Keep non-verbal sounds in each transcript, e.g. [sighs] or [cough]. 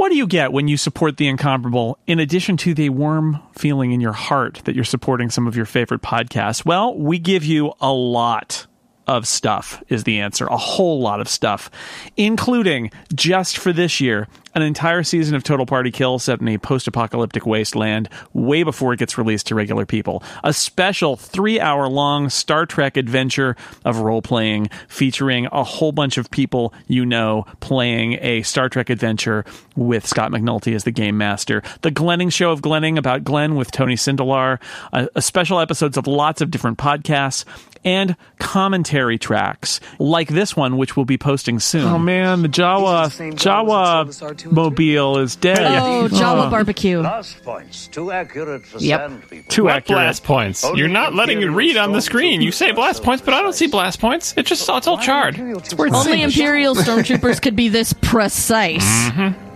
What do you get when you support the incomparable, in addition to the warm feeling in your heart that you're supporting some of your favorite podcasts? Well, we give you a lot of stuff, is the answer. A whole lot of stuff, including just for this year, an entire season of Total Party Kill set in a post apocalyptic wasteland way before it gets released to regular people. A special three hour long Star Trek adventure of role playing featuring a whole bunch of people you know playing a Star Trek adventure with Scott McNulty as the game master. The Glenning Show of Glenning about Glenn with Tony Sindelar. A, a special episodes of lots of different podcasts and commentary tracks like this one, which we'll be posting soon. Oh man, the Jawa Jawa mobile is dead. Oh, Jawa Oh. barbecue. Blast points, too accurate for Yep. sand people. Too What accurate. blast points? You're not letting it read on the screen. You say blast points, but I don't see blast points. It just it's all charred. Only Imperial [laughs] stormtroopers could be this precise. Mm-hmm.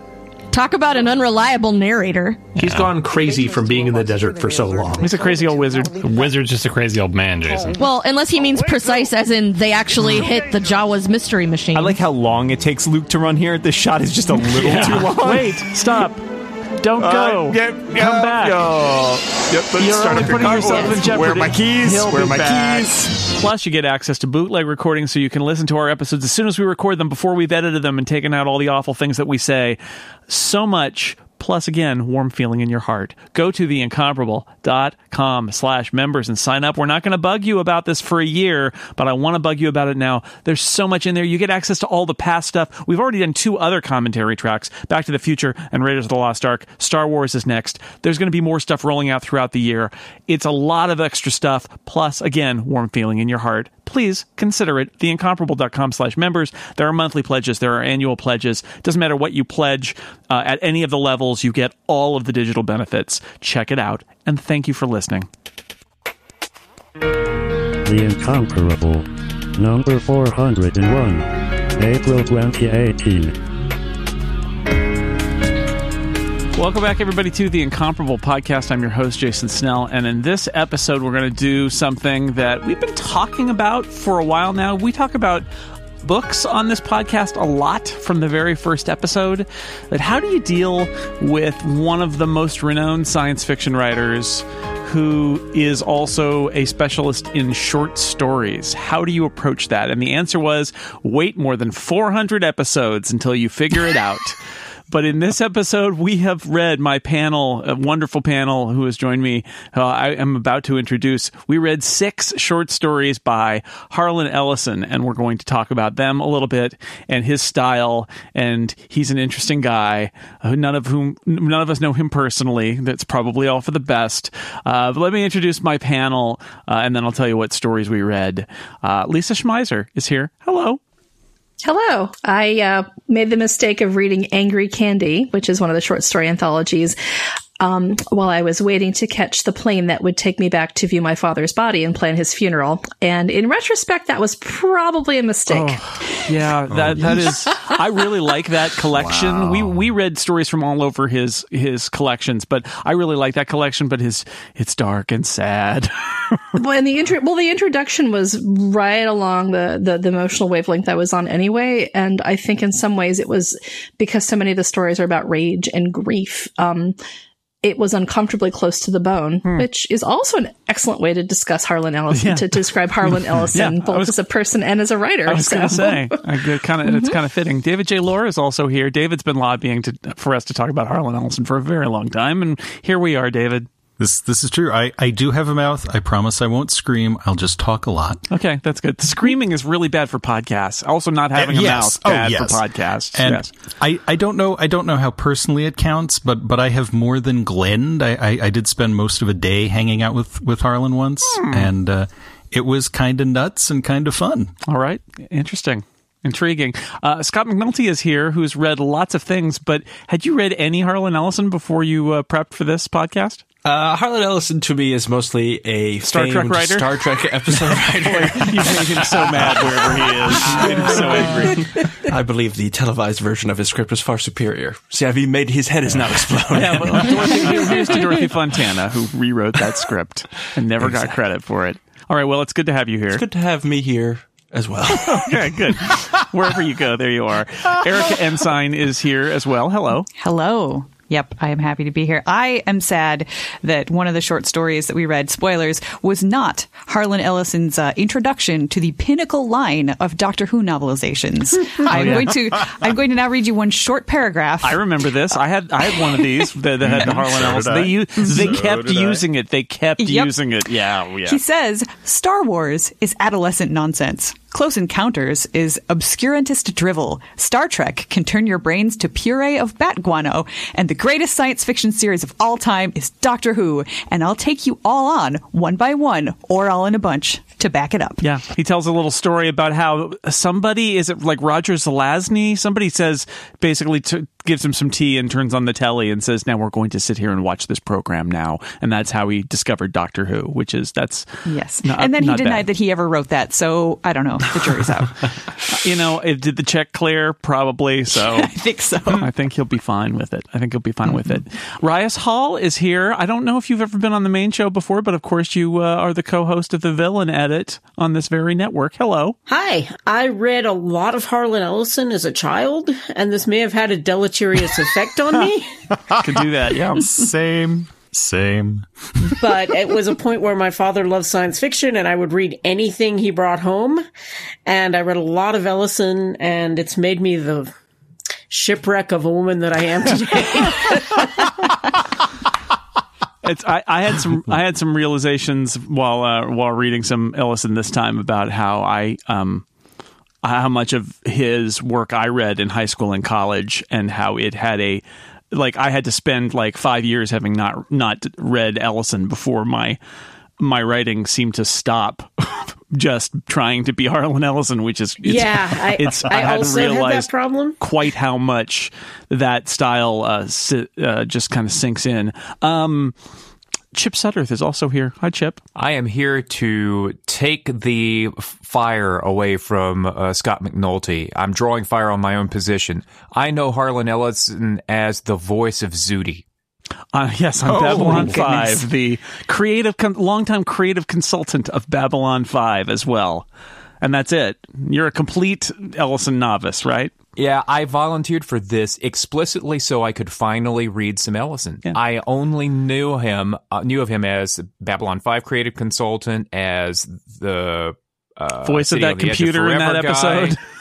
Talk about an unreliable narrator. He's gone crazy from being in the desert for so long. He's a crazy old wizard. The wizard's just a crazy old man, Jason. Well, unless he means precise, as in they actually hmm. hit the Jawa's mystery machine. I like how long it takes Luke to run here. This shot is just a little too long. Wait, stop. Don't go. Uh, yep, Come yep, back. yo. Yep, let's You're start only up your putting yourself in jeopardy. Where are my keys? He'll Where are my back. keys? Plus, you get access to bootleg recordings so you can listen to our episodes as soon as we record them before we've edited them and taken out all the awful things that we say. So much. Plus, again, warm feeling in your heart. Go to theincomparable.com slash members and sign up. We're not going to bug you about this for a year, but I want to bug you about it now. There's so much in there. You get access to all the past stuff. We've already done two other commentary tracks, Back to the Future and Raiders of the Lost Ark. Star Wars is next. There's going to be more stuff rolling out throughout the year. It's a lot of extra stuff. Plus, again, warm feeling in your heart. Please consider it. Theincomparable.com slash members. There are monthly pledges. There are annual pledges. Doesn't matter what you pledge uh, at any of the levels. You get all of the digital benefits. Check it out. And thank you for listening. The Incomparable. Number 401. April 2018. Welcome back, everybody, to the Incomparable Podcast. I'm your host, Jason Snell, and in this episode, we're going to do something that we've been talking about for a while now. We talk about books on this podcast a lot from the very first episode. That how do you deal with one of the most renowned science fiction writers who is also a specialist in short stories? How do you approach that? And the answer was wait more than 400 episodes until you figure it out. [laughs] But in this episode, we have read my panel, a wonderful panel who has joined me. Uh, I am about to introduce. We read six short stories by Harlan Ellison, and we're going to talk about them a little bit and his style. And he's an interesting guy. Uh, none of whom, none of us know him personally. That's probably all for the best. Uh, but let me introduce my panel, uh, and then I'll tell you what stories we read. Uh, Lisa Schmeiser is here. Hello. Hello. I uh, made the mistake of reading Angry Candy, which is one of the short story anthologies, um, while I was waiting to catch the plane that would take me back to view my father's body and plan his funeral. And in retrospect, that was probably a mistake. Yeah, that that is. I really like that [laughs] collection. We we read stories from all over his his collections, but I really like that collection. But his it's dark and sad. [laughs] well, and the intro, well, the introduction was right along the, the the emotional wavelength I was on anyway, and I think in some ways it was because so many of the stories are about rage and grief. Um, it was uncomfortably close to the bone, hmm. which is also an excellent way to discuss Harlan Ellison, Yeah. to describe Harlan [laughs] Ellison Yeah, both was- as a person and as a writer. I was going to say, kind of it's mm-hmm. kind of fitting. David J. Loehr is also here. David's been lobbying to for us to talk about Harlan Ellison for a very long time, and here we are, David. This this is true. I, I do have a mouth. I promise I won't scream. I'll just talk a lot. Okay, that's good. Screaming is really bad for podcasts. Also, not having a Yes. mouth Oh, bad yes. for podcasts. And yes. I, I don't know I don't know how personally it counts, but but I have more than Glenn. I, I, I did spend most of a day hanging out with with Harlan once, Hmm. and uh, it was kind of nuts and kind of fun. All right. Interesting. Intriguing. Uh, Scott McNulty is here, who's read lots of things, but had you read any Harlan Ellison before you uh, prepped for this podcast? Uh, Harlan Ellison to me is mostly a Star Trek writer? Star Trek episode [laughs] writer. You made him so mad wherever he is. You made him so angry. I believe the televised version of his script was far superior. See, I've made his head is now exploding. Yeah, but Dorothy, here's to Dorothy Fontana, who rewrote that script and never got credit for it. All right, well, it's good to have you here. It's good to have me here. as well. [laughs] Okay, good. Wherever you go, there you are. Erica Ensign is here as well. Hello. Hello. Yep, I am happy to be here. I am sad that one of the short stories that we read, spoilers, was not Harlan Ellison's uh, introduction to the pinnacle line of Doctor Who novelizations. [laughs] I'm going to I'm going to now read you one short paragraph. I remember this. I had I had one of these [laughs] that, that had the Harlan Ellis. They u- they kept using it. They kept Yep. using it. Yeah, oh, yeah. He says Star Wars is adolescent nonsense. Close Encounters is obscurantist drivel. Star Trek can turn your brains to puree of bat guano. And the greatest science fiction series of all time is Doctor Who. And I'll take you all on, one by one, or all in a bunch, to back it up. Yeah, he tells a little story about how somebody is it like Roger Zelazny? Somebody says basically to, gives him some tea and turns on the telly and says, "Now we're going to sit here and watch this program now." And that's how he discovered Doctor Who, which is that's Yes. not- and then he not bad. denied that he ever wrote that. So I don't know. The jury's out. [laughs] You know, it, did the check clear? Probably. So [laughs] I think so. I think he'll be fine with it. I think he'll be fine with it. Rias Hall is here. I don't know if you've ever been on the main show before, but of course you uh, are the co-host of the Villain Edit on this very network. Hello. Hi, I read a lot of Harlan Ellison as a child, and this may have had a deleterious effect on me. [laughs] Could do that. Yeah. Same. Same. but it was a point where my father loved science fiction and I would read anything he brought home. And I read a lot of Ellison and it's made me the shipwreck of a woman that I am today. [laughs] It's I, I had some I had some realizations while uh, while reading some Ellison this time about how I um how much of his work I read in high school and college and how it had a like I had to spend like five years having not not read Ellison before my my writing seemed to stop [laughs] just trying to be Harlan Ellison, which is it's, yeah, I, [laughs] it's I, hadn't also had realized that problem. quite how much that style uh, si- uh, just kind of sinks in. Um, Chip Sudderth is also here. Hi, Chip. I am here to take the fire away from uh, Scott McNulty. I'm drawing fire on my own position. I know Harlan Ellison as the voice of Zooty. Uh, yes, I'm Oh, Babylon Five, the creative, con- longtime creative consultant of Babylon Five as well. And that's it. You're a complete Ellison novice, right? Yeah, I volunteered for this explicitly so I could finally read some Ellison. I only knew him, uh, knew of him as Babylon Five creative consultant, as the uh, Voice of that on the Edge of computer in that episode. [laughs] [laughs]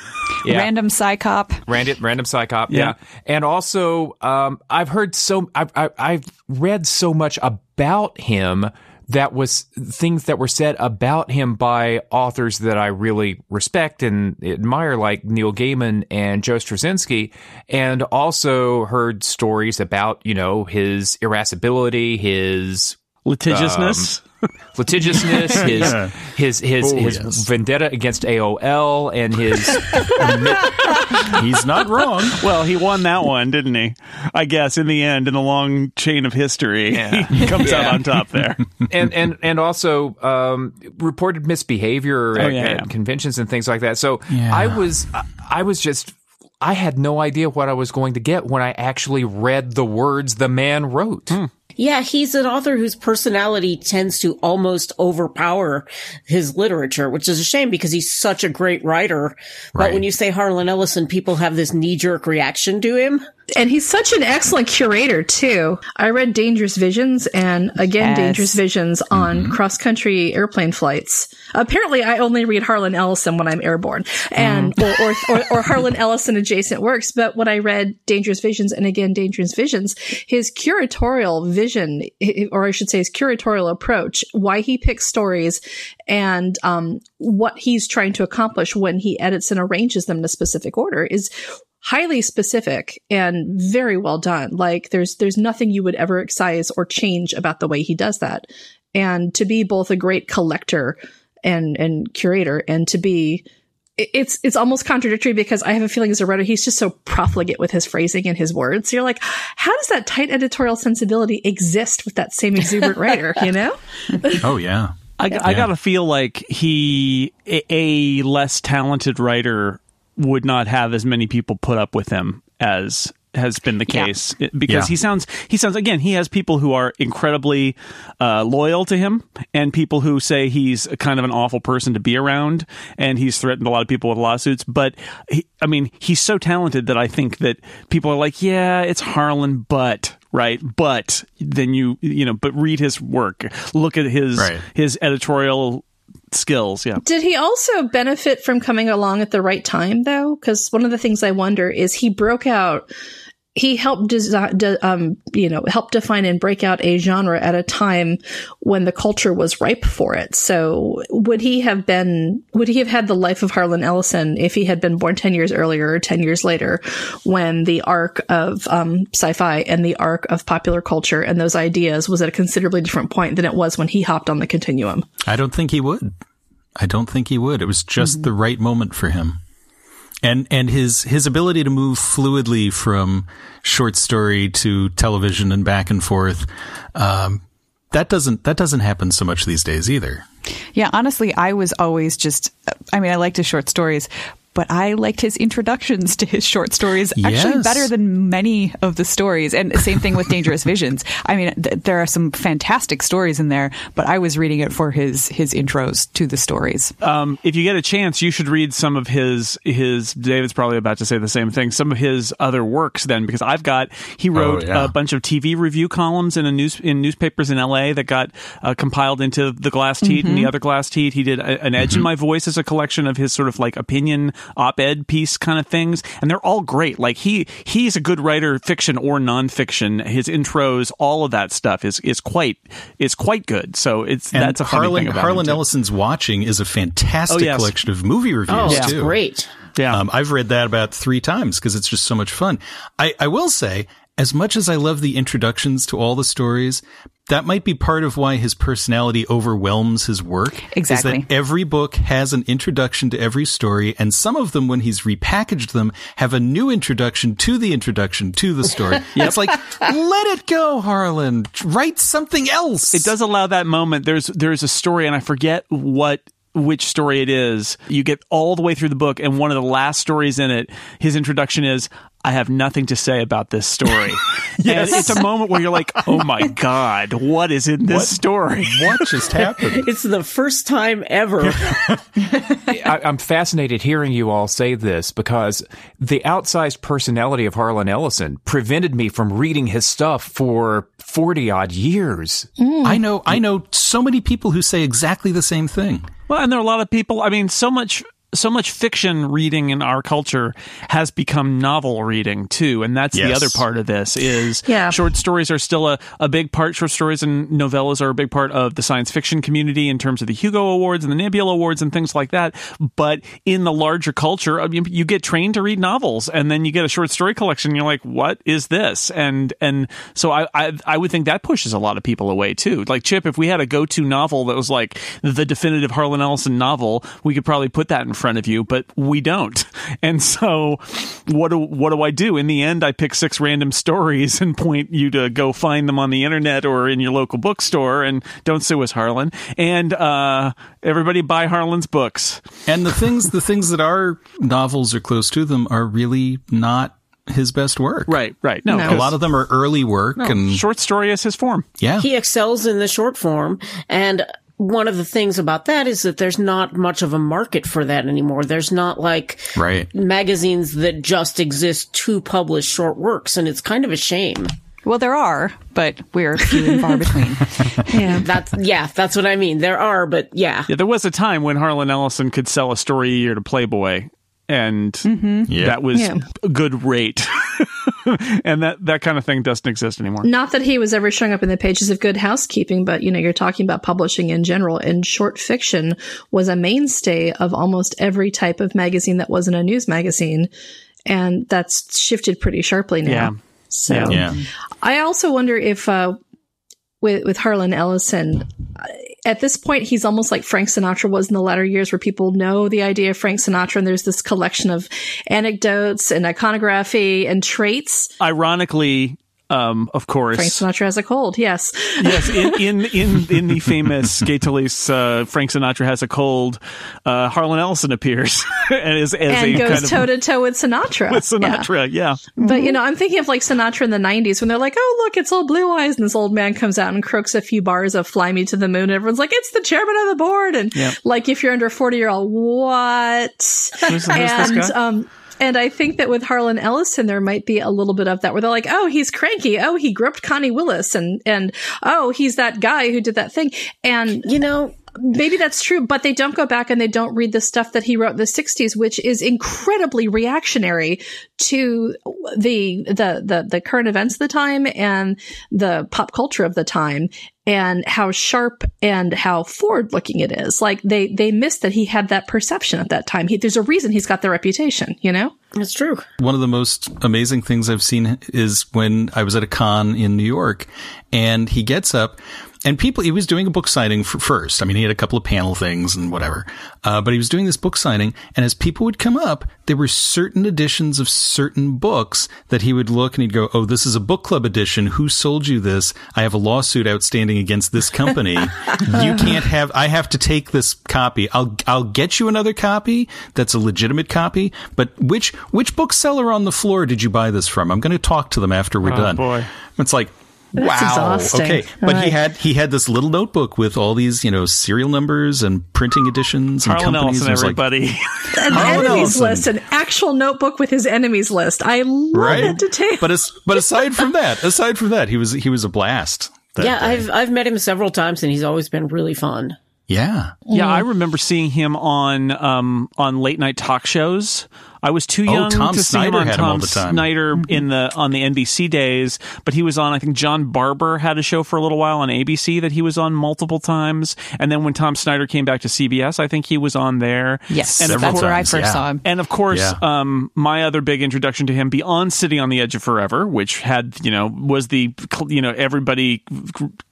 Yeah. Random psychop. Random, random psychop, yeah. Yeah. And also, um, I've heard so, I've, I, I've read so much about him that was things that were said about him by authors that I really respect and admire, like Neil Gaiman and Joe Straczynski, and also heard stories about, you know, his irascibility, his litigiousness. um, [laughs] litigiousness, [laughs] his Yeah. his his Oh, his yes. vendetta against AOL, and his [laughs] He's not wrong. Well, he won that one, didn't he? I guess in the end, in the long chain of history, he comes out on top there. and and and also um, reported misbehavior Oh, at, yeah, at yeah. conventions and things like that. So Yeah. I was I- I was just I had no idea what I was going to get when I actually read the words the man wrote. Yeah, he's an author whose personality tends to almost overpower his literature, which is a shame because he's such a great writer. But when you say Harlan Ellison, people have this knee jerk reaction to him. And he's such an excellent curator too. I read Dangerous Visions and again Yes. Dangerous Visions on mm-hmm. cross country airplane flights. Apparently, I only read Harlan Ellison when I'm airborne, and mm. or, or, or or Harlan Ellison adjacent works. But when I read Dangerous Visions and again Dangerous Visions, his curatorial vision, i- or I should say, his curatorial approach, why he picks stories, and um, what he's trying to accomplish when he edits and arranges them in a specific order is highly specific and very well done. Like there's there's nothing you would ever excise or change about the way he does that. And to be both a great collector and and curator and to be it's it's almost contradictory because I have a feeling as a writer he's just so profligate with his phrasing and his words. You're like, how does that tight editorial sensibility exist with that same exuberant writer? You know? [laughs] Oh yeah. I, I gotta feel like he a, a less talented writer would not have as many people put up with him as has been the case It- because Yeah. he sounds he sounds again he has people who are incredibly uh, loyal to him and people who say he's kind of an awful person to be around and he's threatened a lot of people with lawsuits but he, I mean he's so talented that I think that people are like yeah it's Harlan but right but then you you know but read his work look at his Right. his editorial skills yeah Did he also benefit from coming along at the right time, though? Because one of the things I wonder is he broke out. He helped design, de, um, you know, help define and break out a genre at a time when the culture was ripe for it. So, would he have been? Would he have had the life of Harlan Ellison if he had been born ten years earlier or ten years later, when the arc of um, sci-fi and the arc of popular culture and those ideas was at a considerably different point than it was when he hopped on the continuum? I don't think he would. I don't think he would. It was just the right moment for him. And and his his ability to move fluidly from short story to television and back and forth, um, that doesn't that doesn't happen so much these days either. Yeah, honestly, I was always just, I mean, I liked his short stories, but I liked his introductions to his short stories actually Yes. better than many of the stories. And same thing with Dangerous [laughs] Visions. I mean, th- there are some fantastic stories in there, but I was reading it for his, his intros to the stories. um, if you get a chance, you should read some of his his. David's probably about to say the same thing. Some of his other works, then, because I've got he wrote yeah. a bunch of TV review columns in a news in newspapers in L.A. that got uh, compiled into the Glass Teat and the other Glass Teat. He did a, an Edge in My Voice as a collection of his sort of like opinion op-ed piece kind of things, and they're all great. Like he he's a good writer, fiction or nonfiction. His intros, all of that stuff is is quite is quite good. So it's And that's a funny Harlan thing about Harlan. Ellison's Watching is a fantastic Oh, yes. collection of movie reviews Oh, it's too. great. Yeah. Um, I've read that about three times because it's just so much fun. I, I will say, as much as I love the introductions to all the stories, that might be part of why his personality overwhelms his work. Exactly. Is that every book has an introduction to every story, and some of them, when he's repackaged them, have a new introduction to the introduction to the story. [laughs] It's like, let it go, Harlan. Write something else. it does allow that moment. There's there's a story, and I forget what which story it is. You get all the way through the book, and one of the last stories in it, his introduction is. I have nothing to say about this story. [laughs] And it's a moment where you're like, oh my [laughs] God, what is in this story? What just happened? [laughs] It's the first time ever. I, I'm fascinated hearing you all say this because the outsized personality of Harlan Ellison prevented me from reading his stuff for 40 odd years. Mm. I know, I know so many people who say exactly the same thing. Well, and there are a lot of people. I mean, so much so much fiction reading in our culture has become novel reading too, and that's the other part of this. Is Yeah. short stories are still a, a big part. Short stories and novellas are a big part of the science fiction community in terms of the Hugo Awards and the Nebula Awards and things like that. But in the larger culture, I mean, you get trained to read novels, and then you get a short story collection. And you're like, what is this? And and so I, I I would think that pushes a lot of people away too. Like Chip, if we had a go to novel that was like the definitive Harlan Ellison novel, we could probably put that in front of you, but we don't. [laughs] And so, what do what do I do? In the end, I pick six random stories [laughs] and point you to go find them on the internet or in your local bookstore. And don't sue us, Harlan. And uh, everybody buy Harlan's books. And the things, the things that are novels or close to them are really not his best work. Right, right. No, No. A lot of them are early work no, and short story is his form. yeah. he excels in the short form and one of the things about that is that there's not much of a market for that anymore. There's not like Right. magazines that just exist to publish short works, and it's kind of a shame. Well, there are, but we're few and far between. [laughs] Yeah. That's yeah, that's what I mean. There are, but yeah. Yeah, there was a time when Harlan Ellison could sell a story a year to Playboy, and mm-hmm. Yeah. that was Yeah. a good rate. [laughs] [laughs] and that that kind of thing doesn't exist anymore. Not that he was ever showing up in the pages of Good Housekeeping, but you know, you're talking about publishing in general, and short fiction was a mainstay of almost every type of magazine that wasn't a news magazine, and that's shifted pretty sharply now. Yeah. So, Yeah. I also wonder if uh, with with Harlan Ellison. uh, At this point, he's almost like Frank Sinatra was in the latter years, where people know the idea of Frank Sinatra, and there's this collection of anecdotes and iconography and traits. Ironically, um, of course. Frank Sinatra has a cold. Yes. yes, in [laughs] in in, in the famous Gay Talese, uh, Frank Sinatra has a cold. Uh, Harlan Ellison appears [laughs] and is as and goes toe to toe with Sinatra. with Yeah. Sinatra. Yeah. But you know, I'm thinking of like Sinatra in the '90s when they're like, "Oh, look, it's all blue eyes," and this old man comes out and crooks a few bars of "Fly Me to the Moon," and everyone's like, "It's the chairman of the board," and Yeah. like if you're under 40, you're all, "What?" Who's- who's this and guy? um. And I think that with Harlan Ellison, there might be a little bit of that where they're like, oh, he's cranky. Oh, he groped Connie Willis. And, and, oh, he's that guy who did that thing. And, You know, maybe that's true, but they don't go back and they don't read the stuff that he wrote in the 60s, which is incredibly reactionary to the, the, the, the current events of the time and the pop culture of the time and how sharp and how forward looking it is. Like they, they missed that he had that perception at that time. He, there's a reason he's got the reputation, you know? it's true. One of the most amazing things I've seen is when I was at a con in New York and he gets up and people, he was doing a book signing for first. I mean, he had a couple of panel things and whatever. Uh, but he was doing this book signing. And as people would come up, there were certain editions of certain books that he would look and he'd go, Oh, this is a book club edition. Who sold you this? I have a lawsuit outstanding against this company. you can't have, I have to take this copy. I'll, I'll get you another copy that's a legitimate copy. But which, which bookseller on the floor did you buy this from? I'm going to talk to them after we're Oh, done. boy. It's like, That's wow. exhausting. Okay. But he had, he had this little notebook with all these, you know, serial numbers and printing editions and Harlan companies. Ellison, It was like- everybody. [laughs] An Harlan enemies Ellison. list, an actual notebook with his enemies list. I love right? that detail. But as, but aside from that, aside from that, he was he was a blast. yeah, day. I've I've met him several times and he's always been really fun. yeah. Yeah, I remember seeing him on um, on late night talk shows. I was too Oh, young Tom to see him on had him all Tom the time. Snyder in the on the NBC days, but he was on. I think John Barber had a show for a little while on ABC that he was on multiple times, and then when Tom Snyder came back to CBS, I think he was on there. Yes, and of that's course- where I first yeah. saw him. And of course, Yeah. um, my other big introduction to him beyond City on the Edge of Forever, which had, you know, was the, you know, everybody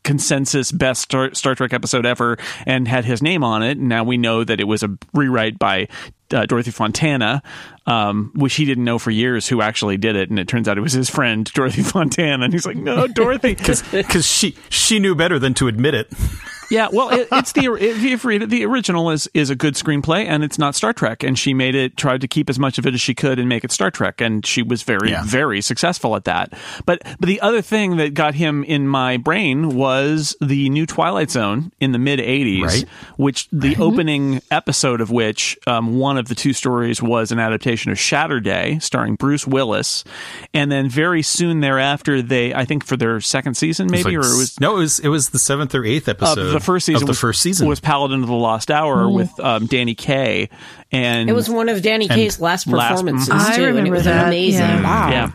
consensus best Star, Star Trek episode ever and had his name on it. And now we know that it was a rewrite by uh, Dorothy Fontana, um, which he didn't know for years who actually did it. And it turns out it was his friend, [laughs] Dorothy Fontana. And he's like, no, Dorothy. [laughs] Because she she knew better than to admit it. [laughs] Yeah, well, it, it's the if you read it, the original is is a good screenplay, and it's not Star Trek. And she made it, tried to keep as much of it as she could, and make it Star Trek. And she was very, Yeah. very successful at that. But but the other thing that got him in my brain was the new Twilight Zone in the mid '80s, Right. which the opening episode of which um, one of the two stories was an adaptation of Shatterday, starring Bruce Willis, and then very soon thereafter, they I think for their second season, maybe, Like, or it was no, it was it was the seventh or eighth episode uh, the first season of the was, first season. was Paladin of the Lost Hour with um, Danny Kaye, and It was one of Danny Kaye's last last- performances I too, and it remember was that, amazing. yeah. Wow. yeah.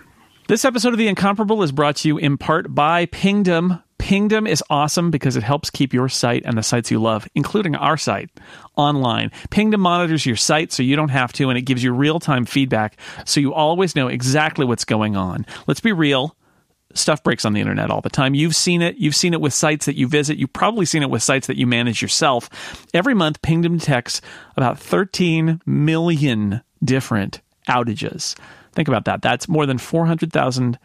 This episode of The Incomparable is brought to you in part by Pingdom. Pingdom is awesome because it helps keep your site and the sites you love, including our site, online. Pingdom monitors your site so you don't have to, and it gives you real time feedback so you always know exactly what's going on. Let's be real stuff breaks on the internet all the time. You've seen it. You've seen it with sites that you visit. You've probably seen it with sites that you manage yourself. Every month, Pingdom detects about 13 million different outages. Think about that. That's more than 400,000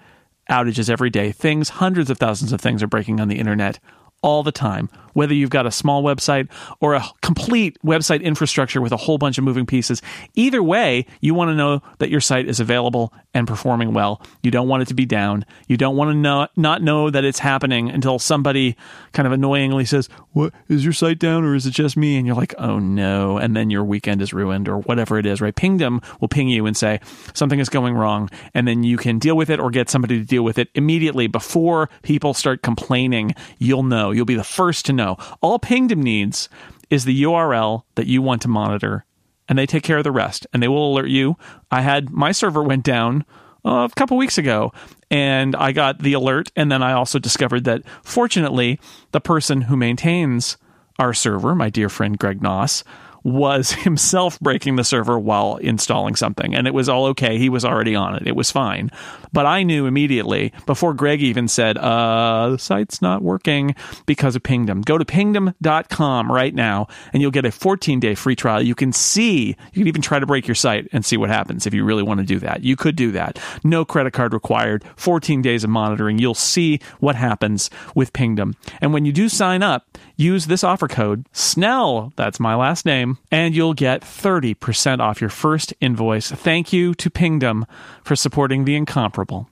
outages every day. Things, hundreds of thousands of things are breaking on the internet all the time. Whether you've got a small website or a complete website infrastructure with a whole bunch of moving pieces, either way, you want to know that your site is available and performing well. You don't want it to be down. You don't want to know, not know that it's happening until somebody kind of annoyingly says, "What is your site down or is it just me?" And you're like, "Oh no!" And then your weekend is ruined or whatever it is. Right? Pingdom will ping you and say something is going wrong, and then you can deal with it or get somebody to deal with it immediately before people start complaining. You'll know. You'll be the first to know. All Pingdom needs is the URL that you want to monitor, and they take care of the rest. And they will alert you. I had my server went down uh, a couple weeks ago, and I got the alert. And then I also discovered that, fortunately, the person who maintains our server, my dear friend Greg Knauss, was [laughs] himself breaking the server while installing something, and it was all okay. He was already on it; it was fine. But I knew immediately before Greg even said, "Uh, the site's not working because of Pingdom." Go to pingdom.com right now, and you'll get a 14 day free trial. You can see, you can even try to break your site and see what happens if you really want to do that. You could do that. No credit card required. 14 days of monitoring. You'll see what happens with Pingdom. And when you do sign up, use this offer code SNELL. That's my last name, and you'll get 30% off your first invoice. Thank you to Pingdom for supporting the incomparable.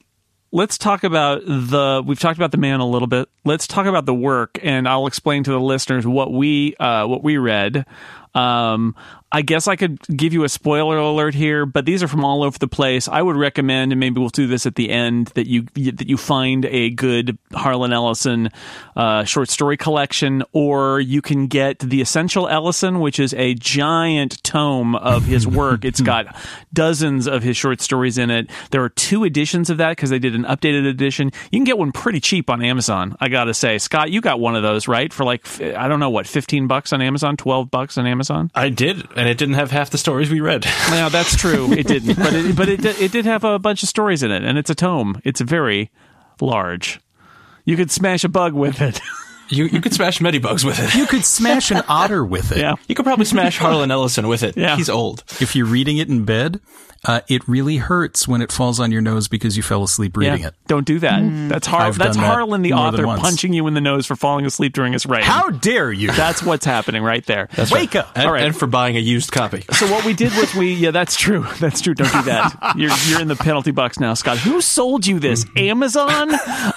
Let's talk about the. We've talked about the man a little bit. Let's talk about the work, and I'll explain to the listeners what we uh, what we read. Um, I guess I could give you a spoiler alert here, but these are from all over the place. I would recommend, and maybe we'll do this at the end, that you that you find a good Harlan Ellison uh, short story collection, or you can get the Essential Ellison, which is a giant tome of his [laughs] work. it's got dozens of his short stories in it. There are two editions of that because they did an updated edition. You can get one pretty cheap on Amazon. I gotta say, Scott, you got one of those, right? For like I don't know what, fifteen bucks on Amazon, twelve bucks on Amazon. I did, and it didn't have half the stories we read. [laughs] Now that's true. It didn't, but it, but it it did have a bunch of stories in it, and it's a tome. It's very large. You could smash a bug with it. [laughs] You you could smash Medibugs with it. You could smash an otter with it. Yeah. You could probably smash Harlan Ellison with it. Yeah. He's old. If you're reading it in bed, uh, it really hurts when it falls on your nose because you fell asleep reading it. Don't do that. That's Har- I've That's done that Harlan, the author, punching you in the nose for falling asleep during his writing. How dare you? That's what's happening right there. Wake up! And, All right. and for buying a used copy. So what we did was we yeah that's true [laughs] that's true don't do that [laughs] you're you're in the penalty box now Scott who sold you this Amazon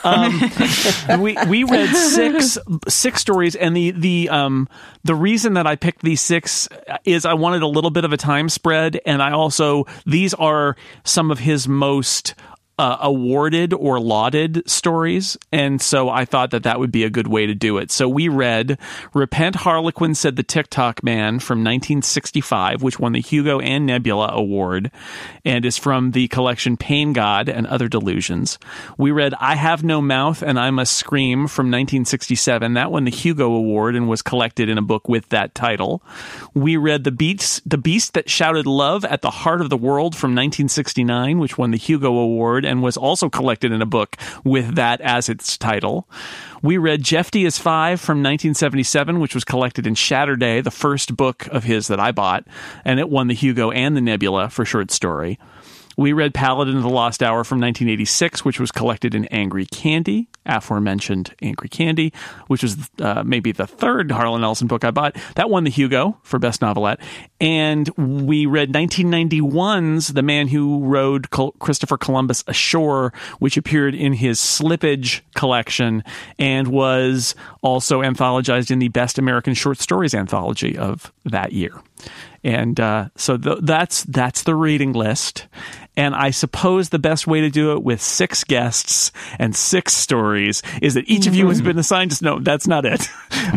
um, [laughs] we we read six six stories and the the um the reason that I picked these six is I wanted a little bit of a time spread and I also these are some of his most uh, awarded or lauded stories. And so I thought that that would be a good way to do it. So we read Repent Harlequin Said the Ticktockman from 1965, which won the Hugo and Nebula Award and is from the collection Paingod and Other Delusions. We read I Have No Mouth and I Must Scream from 1967. That won the Hugo Award and was collected in a book with that title. We read The Beast, the Beast That Shouted Love at the Heart of the World from 1969, which won the Hugo Award and was also collected in a book with that as its title. We read Jeffty is Five from 1977, which was collected in Shatterday, the first book of his that I bought, and it won the Hugo and the Nebula for short story. We read Paladin of the Lost Hour from 1986, which was collected in Angry Candy, aforementioned Angry Candy, which was uh, maybe the third Harlan Ellison book I bought. That won the Hugo for Best Novelette. And we read 1991's The Man Who Rode Christopher Columbus Ashore, which appeared in his Slippage collection and was also anthologized in the Best American Short Stories anthology of that year. And uh, so th- that's that's the reading list. And I suppose the best way to do it with six guests and six stories is that each of you has been assigned to. No, that's not it. [laughs] [laughs]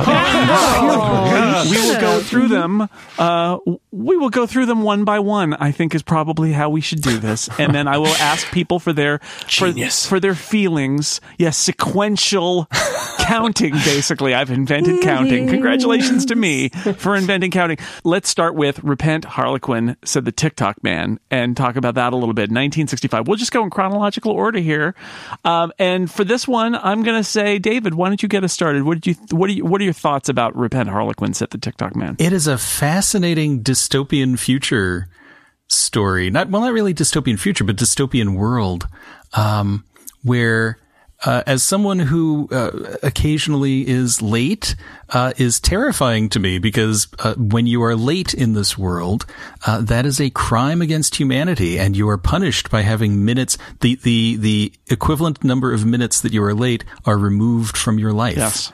we will go through them. Uh, we will go through them one by one. I think is probably how we should do this. And then I will ask people for their for, for their feelings. Yes, sequential counting. Basically, I've invented counting. Congratulations to me for inventing counting. Let's start with "Repent, Harlequin," said the Ticktockman, and talk about that a little bit. 1965. We'll just go in chronological order here. Um, and for this one, I'm going to say, David, why don't you get us started? What did you? What are you? What are your thoughts about "Repent, Harlequin," said the Ticktockman? It is a fascinating dystopian future story. Not well, not really dystopian future, but dystopian world, um, where. Uh, as someone who uh, occasionally is late, uh, is terrifying to me because uh, when you are late in this world, uh, that is a crime against humanity, and you are punished by having minutes. the the The equivalent number of minutes that you are late are removed from your life. Yes.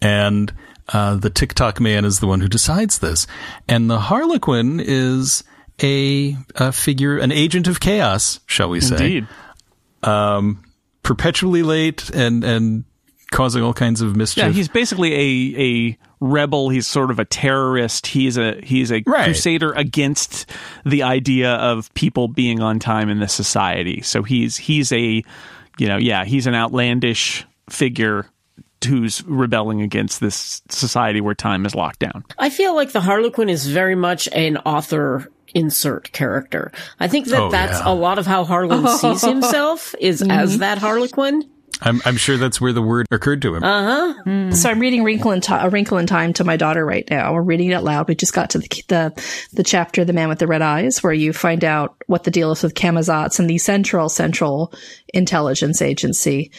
And uh, the Ticktockman is the one who decides this. And the Harlequin is a, a figure, an agent of chaos, shall we say. Indeed. Um, perpetually late and, and causing all kinds of mischief. Yeah, he's basically a a rebel. He's sort of a terrorist. He's a he's a Right. crusader against the idea of people being on time in this society. So he's he's a you know yeah he's an outlandish figure who's rebelling against this society where time is locked down. I feel like the Harlequin is very much an author insert character. I think that Oh, that's yeah. a lot of how Harlan [laughs] sees himself is as that Harlequin. I'm, I'm sure that's where the word occurred to him. Uh huh. So I'm reading Wrinkle in Ti- A Wrinkle in Time to my daughter right now. We're reading it out loud. We just got to the the, the chapter, The Man with the Red Eyes, where you find out what the deal is with Camazotz and the Central Central Intelligence Agency,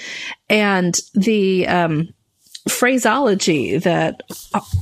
and the um, phraseology that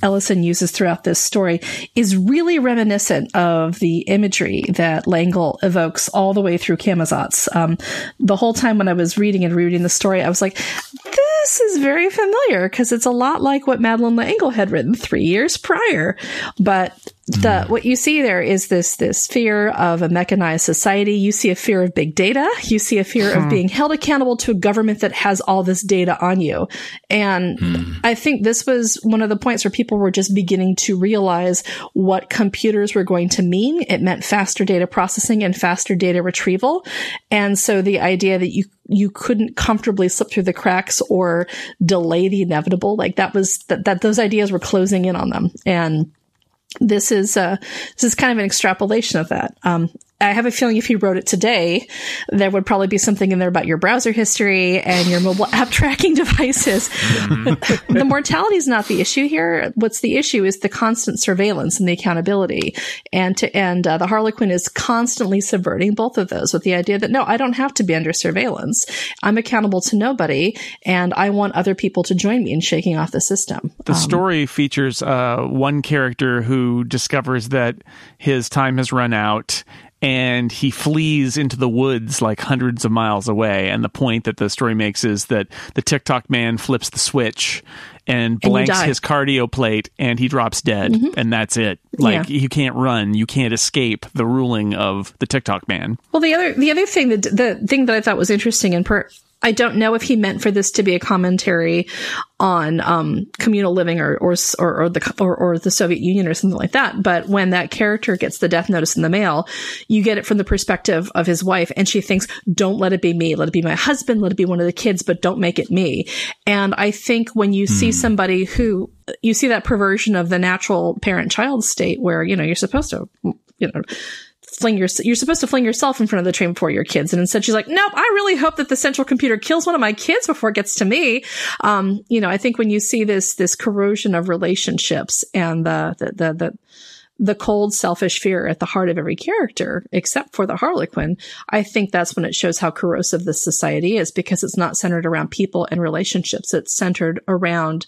Ellison uses throughout this story is really reminiscent of the imagery that L'Engle evokes all the way through Camazotz. Um, the whole time when I was reading and reading the story, I was like, this is very familiar because it's a lot like what Madeleine L'Engle had written three years prior. But the mm. what you see there is this this fear of a mechanized society. You see a fear of big data. You see a fear of hmm. being held accountable to a government that has all this data on you. And hmm. I think this was one of the points where people were just beginning to realize what computers were going to mean. It meant faster data processing and faster data retrieval. And so the idea that you you couldn't comfortably slip through the cracks or delay the inevitable, like that was that, that those ideas were closing in on them. And this is uh this is kind of an extrapolation of that. Um, I have a feeling if you wrote it today, there would probably be something in there about your browser history and your mobile [laughs] app tracking devices. [laughs] the mortality is not the issue here. What's the issue is the constant surveillance and the accountability. And to, and uh, the Harlequin is constantly subverting both of those with the idea that no, I don't have to be under surveillance. I'm accountable to nobody, and I want other people to join me in shaking off the system. The story features uh, one character who discovers that his time has run out and he flees into the woods like hundreds of miles away. And the point that the story makes is that the Ticktockman flips the switch and blanks die. his cardio plate and he drops dead. Mm-hmm. And that's it. Like Yeah. you can't run, you can't escape the ruling of the Ticktockman. Well, the other the other thing that the thing that I thought was interesting and per I don't know if he meant for this to be a commentary on um, communal living or or or, or the or, or the Soviet Union or something like that. But when that character gets the death notice in the mail, you get it from the perspective of his wife, and she thinks, "Don't let it be me. Let it be my husband. Let it be one of the kids, but don't make it me." And I think when you see somebody who you see that perversion of the natural parent-child state, where you know you're supposed to, you know fling your you're supposed to fling yourself in front of the train before your kids and instead she's like nope i really hope that the central computer kills one of my kids before it gets to me um you know i think when you see this this corrosion of relationships and the the the, the the cold, selfish fear at the heart of every character, except for the Harlequin, I think that's when it shows how corrosive this society is because it's not centered around people and relationships. It's centered around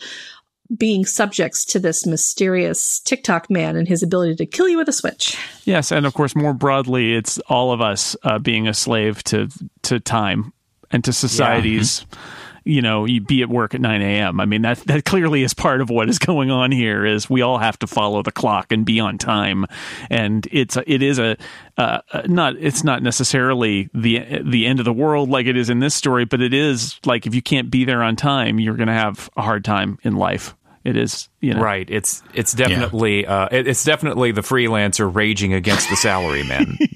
being subjects to this mysterious Ticktockman and his ability to kill you with a switch. Yes, and of course, more broadly, it's all of us uh, being a slave to to time and to societies. You know, you be at work at nine a.m. I mean, that that clearly is part of what is going on here. Is we all have to follow the clock and be on time, and it's it is a uh, not it's not necessarily the the end of the world like it is in this story, but it is like if you can't be there on time, you're going to have a hard time in life. It is, you know, Right. It's it's definitely uh, it- it's definitely the freelancer raging against the salary man. [laughs]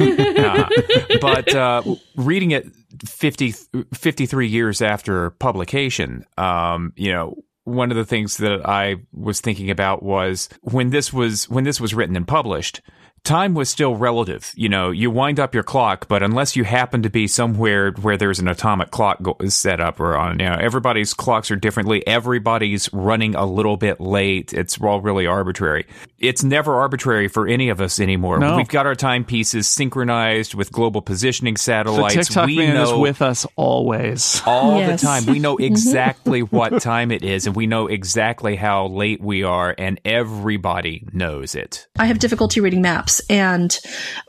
Uh, but uh, reading it 50, 53 years after publication, um, you know, one of the things that I was thinking about was when this was when this was written and published. Time was still relative. You know, you wind up your clock, but unless you happen to be somewhere where there's an atomic clock go- set up or on, you know, everybody's clocks are differently. Everybody's running a little bit late. It's all really arbitrary. It's never arbitrary for any of us anymore. No. We've got our timepieces synchronized with global positioning The satellites. TikTok we man know is with us always. all Yes. the time. We know mm-hmm. exactly [laughs] what time it is, and we know exactly how late we are, and everybody knows it. I have difficulty reading maps. And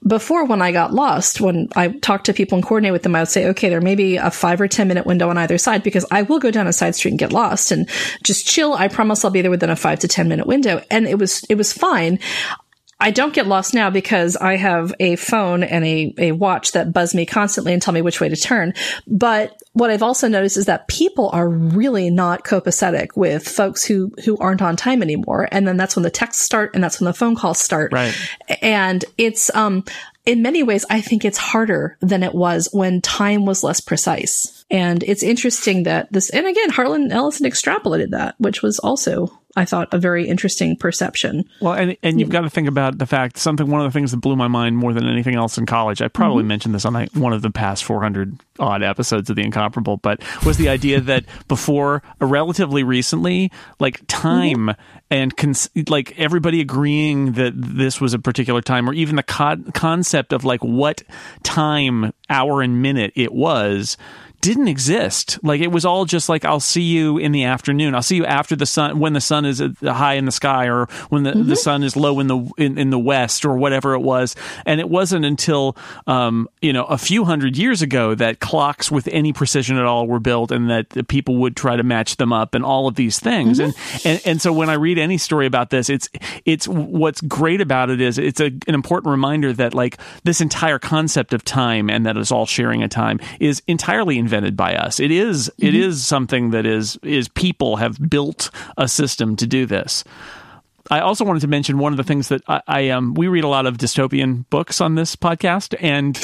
before, when I got lost, when I talked to people and coordinate with them, I would say, okay, there may be a five or 10 minute window on either side because I will go down a side street and get lost and just chill. I promise I'll be there within a five to 10 minute window. And it was, it was fine. I don't get lost now because I have a phone and a, a watch that buzz me constantly and tell me which way to turn. But what I've also noticed is that people are really not copacetic with folks who, who aren't on time anymore. And then that's when the texts start and that's when the phone calls start. Right. And it's, um, in many ways, I think it's harder than it was when time was less precise. And it's interesting that this, and again, Harlan Ellison extrapolated that, which was also, I thought, a very interesting perception. Well, and and you've got to think about the fact something. One of the things that blew my mind more than anything else in college. I probably mentioned this on like one of the past 400 odd episodes of the Incomparable, but was the idea that before, uh, relatively recently, like time and cons- like everybody agreeing that this was a particular time, or even the co- concept of like what time, hour, and minute it was didn't exist. Like it was all just like I'll see you in the afternoon. I'll see you after the sun when the sun is high in the sky or when the, the sun is low in the in, in the west or whatever it was. And it wasn't until um, you know a few hundred years ago that clocks with any precision at all were built and that the people would try to match them up and all of these things. And, and and so when I read any story about this, it's it's what's great about it is it's a, an important reminder that like this entire concept of time and that it's all sharing a time is entirely invented by us. It is- it mm-hmm. is something that is is people have built a system to do this. I also wanted to mention one of the things that I, I um we read a lot of dystopian books on this podcast, and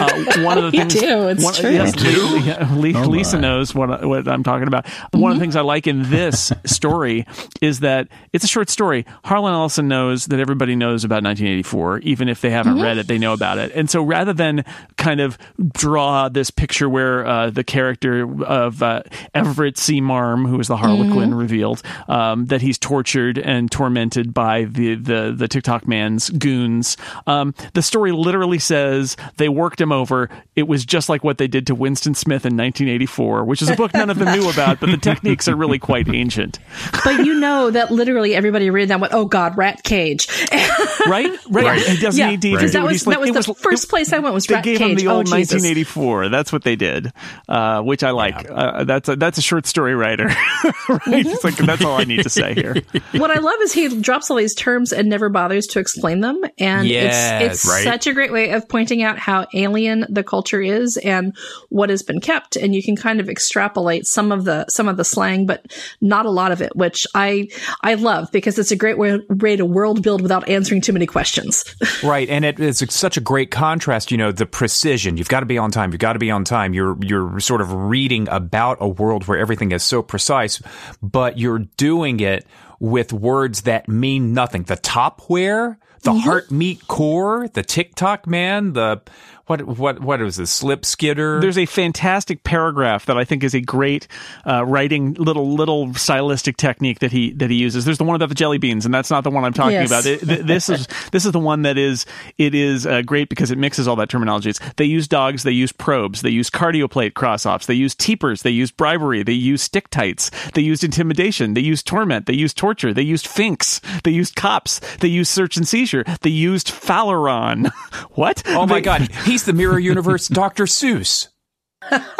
uh, [laughs] one of the things do, it's one, true. yes, We do? Lee- yeah, Lee- Oh, Lisa knows what I- what I'm talking about. One of the Mm-hmm. things I like in this [laughs] story is that it's a short story. Harlan Ellison knows that everybody knows about 1984, even if they haven't Mm-hmm. read it, they know about it. And so rather than kind of draw this picture where uh, the character of uh, Everett C. Marm, who is the Harlequin, Mhm. revealed um, that he's tortured and tormented by the the the Ticktockman's goons. Um, the story literally says they worked him over. It was just like what they did to Winston Smith in 1984, which is a book none of them knew about, but the techniques are really quite ancient. but you know that literally everybody read that went, oh God, rat cage. [laughs] Right? Right. He doesn't yeah, need to even because do that was, He's like, that was the was- first place I went was they rat gave cage. him the oh, old Jesus. 1984. That's what they did, uh, which I like. Uh, that's a, that's a short story writer, [laughs] right? It's like that's all I need to say here. what I love is he drops all these terms and never bothers to explain them. And Yes, it's, it's right. such a great way of pointing out how alien the culture is and what has been kept. And you can kind of extrapolate some of the, some of the slang, but not a lot of it, which I, I love because it's a great way, way to world build without answering too many questions. [laughs] Right, and it is such a great contrast. You know, the precision. You've got to be on time. You've got to be on time. You're you're sort of reading about a world where everything is so precise, but you're doing it with words that mean nothing. The top where, the mm-hmm. heart meat core, the Ticktockman, the what what what was this slip skidder? There's a fantastic paragraph that I think is a great uh, writing little little stylistic technique that he that he uses. There's the one about the jelly beans, and that's not the one I'm talking Yes. about. It- th- this is this is the one that is it is uh, great because it mixes all that terminology. It's, they use dogs, they use probes, they use cardioplate cross offs, they use teepers, they use bribery, they use stiktytes, they used intimidation, they used torment, they used torture, they used finks, they used cops, they used search and seizure, they used fallaron. what? oh my They- god, he's the Mirror Universe [laughs] Dr. Seuss.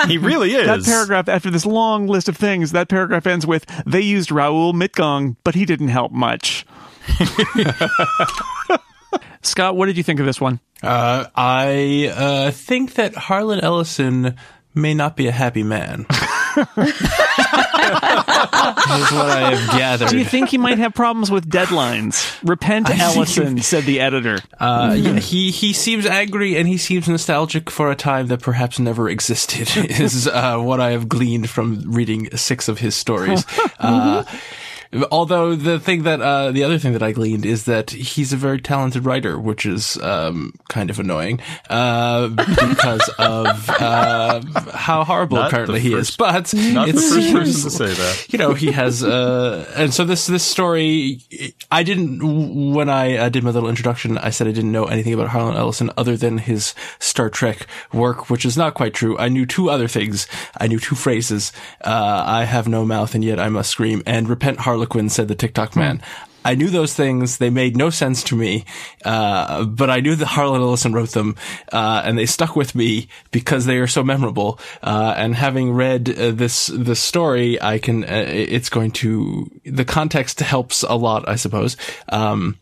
He really is. That paragraph, after this long list of things, that paragraph ends with They used Raoul Mitgong, but he didn't help much. [laughs] Scott, what did you think of this one? Uh, I uh, think that Harlan Ellison may not be a happy man. Is what I have gathered. Do you think he might have problems with deadlines? Repent, [laughs] I Ellison, said the editor. Uh, yeah, he he seems angry and he seems nostalgic for a time that perhaps never existed. [laughs] is uh, what I have gleaned from reading six of his stories. [laughs] Uh, although the thing that uh, the other thing that I gleaned is that he's a very talented writer, which is um, kind of annoying uh, because [laughs] of uh, how horrible Not the apparently he is. But not it the first person to say that. you know, he has, uh, and so this, this story, I didn't, when I uh, did my little introduction, I said I didn't know anything about Harlan Ellison other than his Star Trek work, which is not quite true. I knew two other things. I knew two phrases. Uh, I have no mouth and yet I must scream and repent Harlequin, said the Ticktockman. I knew those things. They made no sense to me. Uh, but I knew that Harlan Ellison wrote them, uh, and they stuck with me because they are so memorable. Uh, and having read uh, this, this story, I can, uh, it's going to, the context helps a lot, I suppose. Um,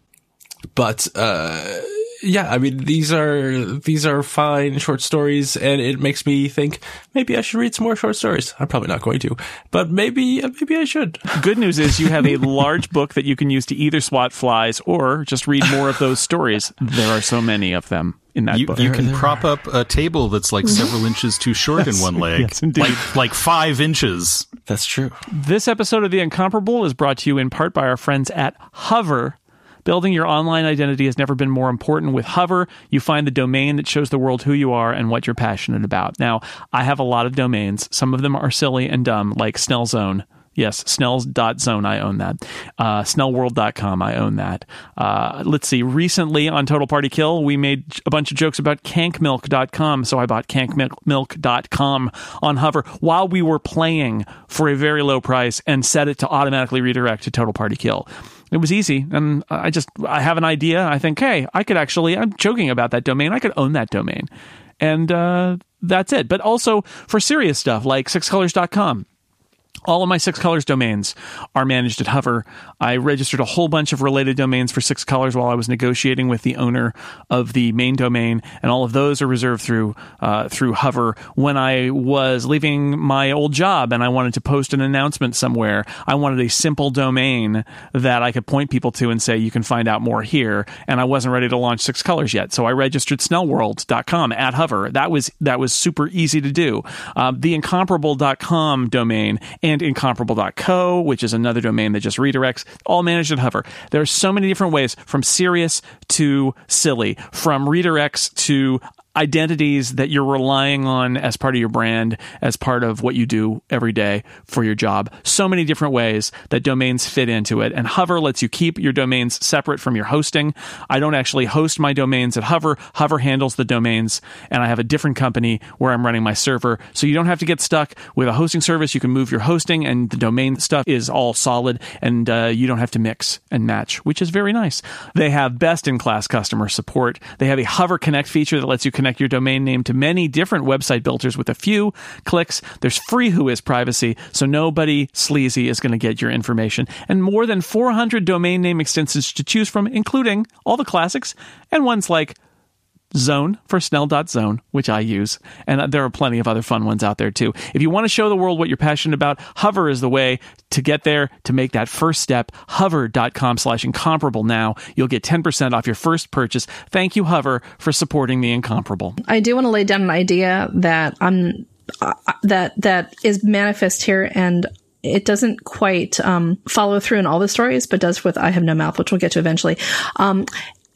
but, uh, yeah, I mean these are these are fine short stories, and it makes me think maybe I should read some more short stories. I'm probably not going to, but maybe maybe I should. Good news is you have a large book that you can use to either swat flies or just read more of those stories. There are so many of them in that You, book. you can prop up a table that's like several inches too short in one leg, yes, indeed. like like five inches. That's true. This episode of The Incomparable is brought to you in part by our friends at Hover. Building your online identity has never been more important. With Hover, you find the domain that shows the world who you are and what you're passionate about. Now, I have a lot of domains. Some of them are silly and dumb, like Snellzone. Yes, snells.zone, I own that. Uh, snellworld.com, I own that. Uh, let's see, recently on Total Party Kill, we made a bunch of jokes about cankmilk.com, so I bought cankmilk.com on Hover while we were playing for a very low price and set it to automatically redirect to Total Party Kill. It was easy, and I just I have an idea. I think, hey, I could actually. I'm joking about that domain. I could own that domain, and uh, that's it. But also for serious stuff like sixcolors.com. All of my Six Colors domains are managed at Hover. I registered a whole bunch of related domains for Six Colors while I was negotiating with the owner of the main domain, and all of those are reserved through uh, through Hover. When I was leaving my old job and I wanted to post an announcement somewhere, I wanted a simple domain that I could point people to and say you can find out more here. And I wasn't ready to launch Six Colors yet, so I registered Snellworld.com at Hover. That was that was super easy to do. Uh, the Incomparable.com domain and incomparable.co, which is another domain that just redirects, all managed at Hover. There are so many different ways from serious to silly, from redirects to identities that you're relying on as part of your brand, as part of what you do every day for your job. So many different ways that domains fit into it. And Hover lets you keep your domains separate from your hosting. I don't actually host my domains at Hover. Hover handles the domains, and I have a different company where I'm running my server. So you don't have to get stuck with a hosting service. You can move your hosting, and the domain stuff is all solid, and uh, you don't have to mix and match, which is very nice. They have best in class customer support. They have a Hover Connect feature that lets you connect your domain name to many different website builders with a few clicks. There's free Whois privacy, so nobody sleazy is going to get your information. And more than 400 domain name extensions to choose from, including all the classics and ones like Zone for Snell.zone, which I use. And there are plenty of other fun ones out there too. If you want to show the world what you're passionate about, Hover is the way to get there, to make that first step. Hover.com slash incomparable now. You'll get 10% off your first purchase. Thank you, Hover, for supporting the incomparable. I do want to lay down an idea that I'm uh, that that is manifest here and it doesn't quite um, follow through in all the stories, but does with I Have No Mouth, which we'll get to eventually. Um,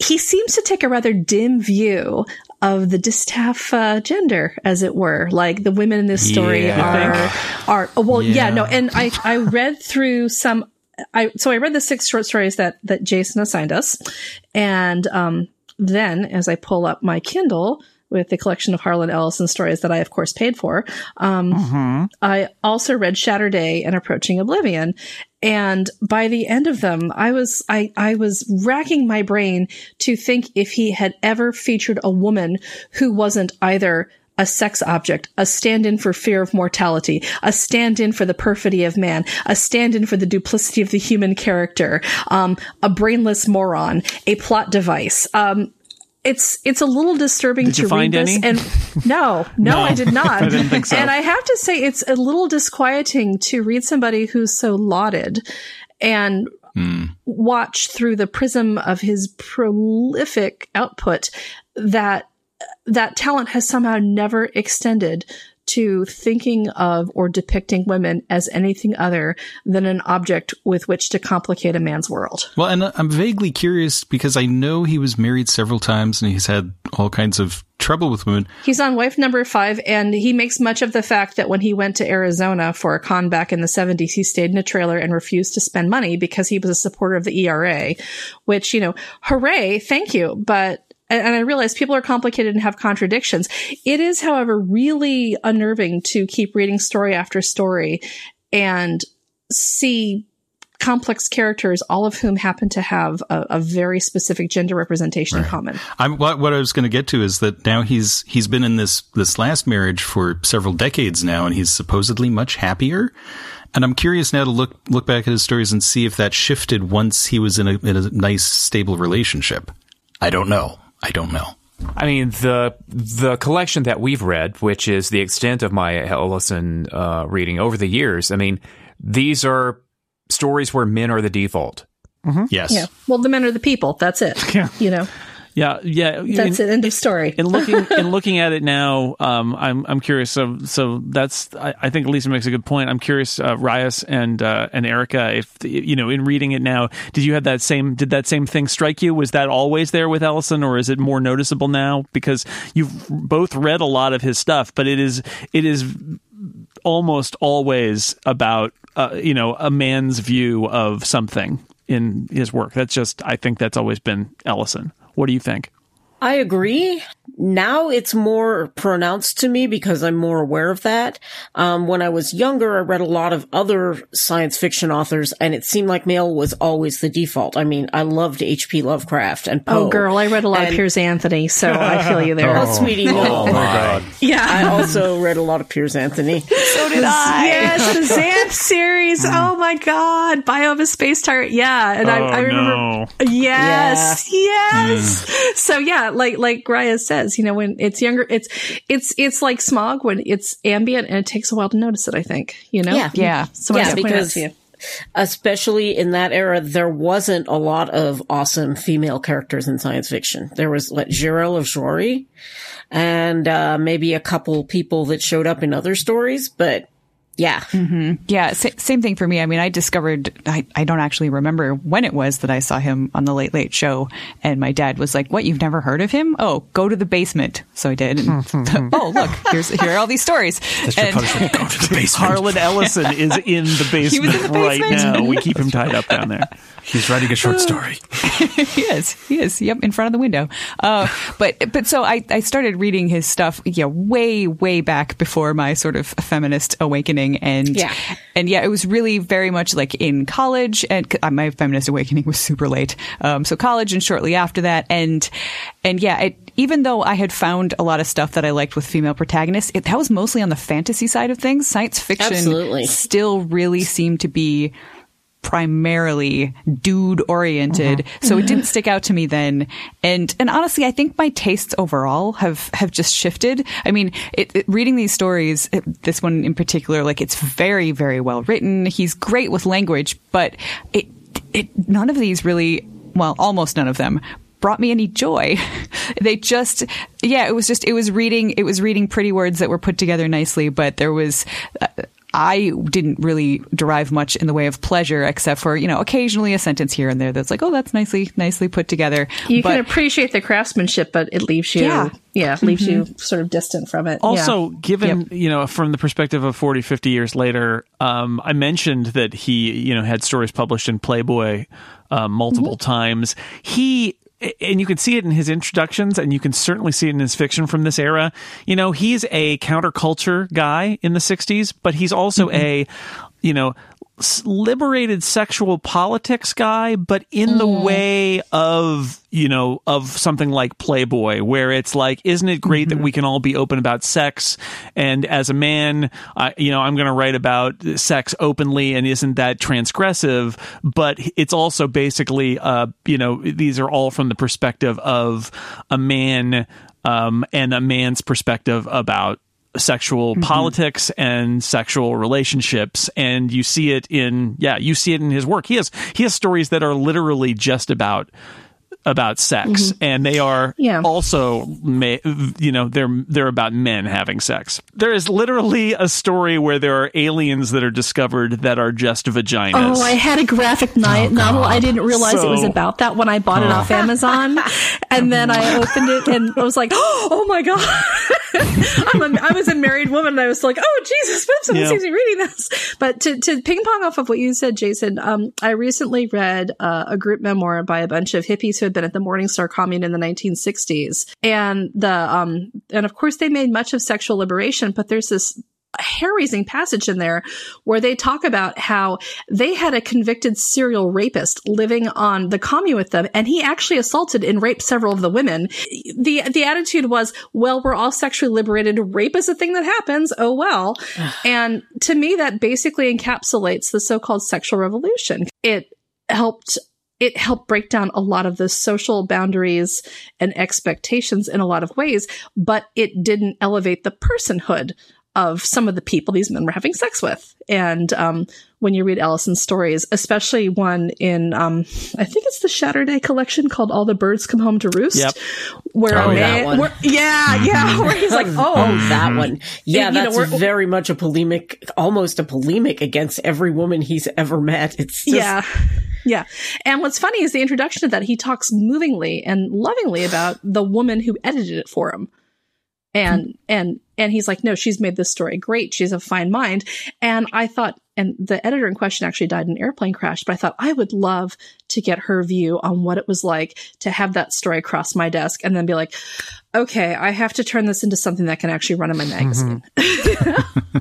he seems to take a rather dim view of the distaff uh, gender, as it were. Like the women in this story Yeah. are are well, yeah. Yeah. no. And I I read through some. I so I read the six short stories that that Jason assigned us, and um, then as I pull up my Kindle with the collection of Harlan Ellison stories that I of course paid for, um, I also read Shatterday and Approaching Oblivion. And by the end of them, I was, I, I was racking my brain to think if he had ever featured a woman who wasn't either a sex object, a stand-in for fear of mortality, a stand-in for the perfidy of man, a stand-in for the duplicity of the human character, um, a brainless moron, a plot device. Um, it's it's a little disturbing Did to you find read this, any? and [laughs] no, no, I did [laughs] not. I didn't think so. And I have to say, it's a little disquieting to read somebody who's so lauded and hmm. watch through the prism of his prolific output that that talent has somehow never extended to thinking of or depicting women as anything other than an object with which to complicate a man's world. Well, and I'm vaguely curious because I know he was married several times and he's had all kinds of trouble with women. He's on wife number five, and he makes much of the fact that when he went to Arizona for a con back in the 70s, he stayed in a trailer and refused to spend money because he was a supporter of the ERA, which, you know, hooray, thank you. But and and I realize people are complicated and have contradictions. It is, however, really unnerving to keep reading story after story and see complex characters, all of whom happen to have a, a very specific gender representation in common. I'm what what I was going to get to is that now he's he's been in this this last marriage for several decades now, and he's supposedly much happier. And I'm curious now to look look back at his stories and see if that shifted once he was in a in a nice stable relationship. I don't know. I don't know. I mean the the collection that we've read, which is the extent of my Ellison uh, reading over the years. I mean, these are stories where men are the default. Yes. Yeah. Well, the men are the people. That's it. [laughs] Yeah. You know, Yeah, yeah. that's in, it. End of story. in looking [laughs] in looking at it now, um, I'm I'm curious. So so that's I, I think Lisa makes a good point. I'm curious, uh, Rias and uh, and Erica, if you know, in reading it now, did you have that same did that same thing strike you? Was that always there with Ellison, or is it more noticeable now because you've both read a lot of his stuff, but it is it is almost always about uh, you know a man's view of something in his work. That's just I think that's always been Ellison. What do you think? I agree. Now it's more pronounced to me because I'm more aware of that. Um, when I was younger, I read a lot of other science fiction authors and it seemed like male was always the default. I mean, I loved H.P. Lovecraft and Poe. oh, girl, I read a lot of And- Piers Anthony, so I feel you there. [laughs] Oh, sweetie, no. Oh, my God. Yeah. I also read a lot of Piers Anthony. [laughs] So did I. Yes, the [laughs] Xanth series. Oh my God. Bio of a Space Tyrant. Yeah. And I, Oh, I remember. no. Yes. Yes. So yeah, like, like Raya says, you know, when it's younger, it's, it's, it's like smog when it's ambient and it takes a while to notice it, I think, you know? Yeah. Yeah. Someone Yeah, has to point it out because- especially in that era, there wasn't a lot of awesome female characters in science fiction. There was what Jirel of Joiry and uh, maybe a couple people that showed up in other stories, but yeah. Yeah, sa- same thing for me. I mean, I discovered, I, I don't actually remember when it was that I saw him on the Late Late Show. And my dad was like, What, you've never heard of him? Oh, go to the basement. So I did. And, [laughs] [laughs] oh, look, here's, here are all these stories. That's your And- punishment. Go to the [laughs] basement. Harlan Ellison is in the basement, in the right now. We keep him tied up down there. He's writing a short story. he is. He is. Yep, in front of the window. Uh, but but so I, I started reading his stuff, yeah, way way back before my sort of feminist awakening, and Yeah. and yeah, it was really very much like in college, and uh, my feminist awakening was super late. Um, so college and shortly after that, and and yeah, it, even though I had found a lot of stuff that I liked with female protagonists, it, that was mostly on the fantasy side of things. Science fiction Absolutely. still really seemed to be primarily dude oriented so it didn't stick out to me then. And and honestly i think my tastes overall have have just shifted. I mean it, it- reading these stories it- this one in particular like it's very very well written. He's great with language but it it none of these really well almost none of them brought me any joy. [laughs] They just yeah it was just it was reading it was reading pretty words that were put together nicely but there was uh, I didn't really derive much in the way of pleasure, except for you know occasionally a sentence here and there that's like, oh, that's nicely nicely put together. You but, can appreciate the craftsmanship, but it leaves you, Yeah. yeah, leaves you sort of distant from it. Also, Yeah. given, you know, from the perspective of 40, 50 years later, um, I mentioned that he, you know, had stories published in Playboy uh, multiple times. He, and you can see it in his introductions, and you can certainly see it in his fiction from this era. You know, he's a counterculture guy in the 60s, but he's also mm-hmm. a, you know, liberated sexual politics guy, but in the way of, you know, of something like Playboy, where it's like, isn't it great that we can all be open about sex? And as a man, I, you know, I'm going to write about sex openly, and isn't that transgressive? But it's also basically, uh, you know, these are all from the perspective of a man, um, and a man's perspective about sexual mm-hmm. politics and sexual relationships and you see it in yeah you see it in his work. He has he has stories that are literally just about about sex and they are Yeah. also ma- you know they're they're about men having sex there is literally a story where there are aliens that are discovered that are just vaginas Oh, I had a graphic ni- novel. I didn't realize it was about that when I bought it off Amazon, [laughs] and then I opened it and I was like, [gasps] "Oh my god!" [laughs] I'm a, I was a married woman, and I was like, "Oh Jesus, someone Yeah. seems to be reading this." But to to ping pong off of what you said, Jason, um, I recently read uh, a group memoir by a bunch of hippies who had been at the Morningstar Commune in the 1960s, and the um, and of course they made much of sexual liberation, but there's this hair raising passage in there where they talk about how they had a convicted serial rapist living on the commune with them and he actually assaulted and raped several of the women. The the attitude was, well, we're all sexually liberated. Rape is a thing that happens. Oh well. [sighs] and to me that basically encapsulates the so-called sexual revolution. It helped it helped break down a lot of the social boundaries and expectations in a lot of ways, but it didn't elevate the personhood of some of the people these men were having sex with. And um, when you read Ellison's stories, especially one in, um, I think it's the Shatterday collection called "All the Birds Come Home to Roost," Yep. where Oh, a that man, one. where- yeah, [laughs] yeah, where he's like, oh, Oh, that one. Yeah, You know, that's we're- very much a polemic, almost a polemic against every woman he's ever met. It's just, yeah. Yeah. And what's funny is the introduction to that, he talks movingly and lovingly about the woman who edited it for him. And, and, and he's like, no, she's made this story great. She's a fine mind. And I thought, and the editor in question actually died in an airplane crash, but I thought I would love to get her view on what it was like to have that story cross my desk and then be like, okay, I have to turn this into something that can actually run in my magazine. Mm-hmm.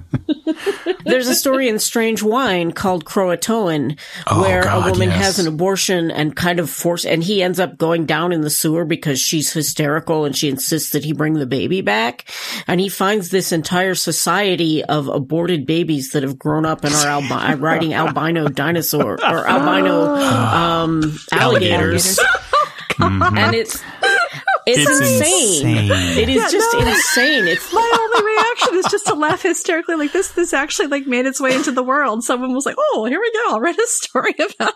[laughs] There's a story in Strange Wine called Croatoan Oh, where God, a woman yes. has an abortion and kind of force, and he ends up going down in the sewer because she's hysterical and she insists that he bring the baby back. And he finds this entire society of aborted babies that have grown up and are albi- riding [laughs] albino dinosaur [laughs] or albino, um, [gasps] alligators. and it's, it's, It's insane. insane. It is Yeah, just no. insane. It's my only reaction is just to laugh hysterically like this this actually like made its way into the world someone was like oh here we go i'll write a story [laughs] about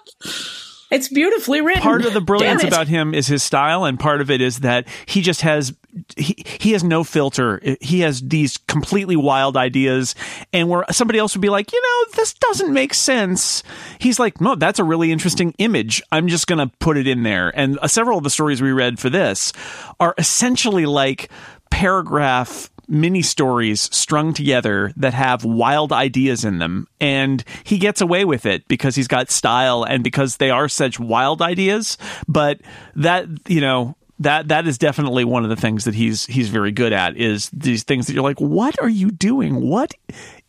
It's beautifully written. part of the brilliance about him is his style and part of it is that he just has he, he has no filter. He has these completely wild ideas and where somebody else would be like you know this doesn't make sense. He's like no that's a really interesting image. I'm just gonna put it in there. And uh, several of the stories we read for this are essentially like paragraph mini stories strung together that have wild ideas in them and he gets away with it because he's got style and because they are such wild ideas. But that you know that that is definitely one of the things that he's he's very good at is these things that you're like what are you doing? What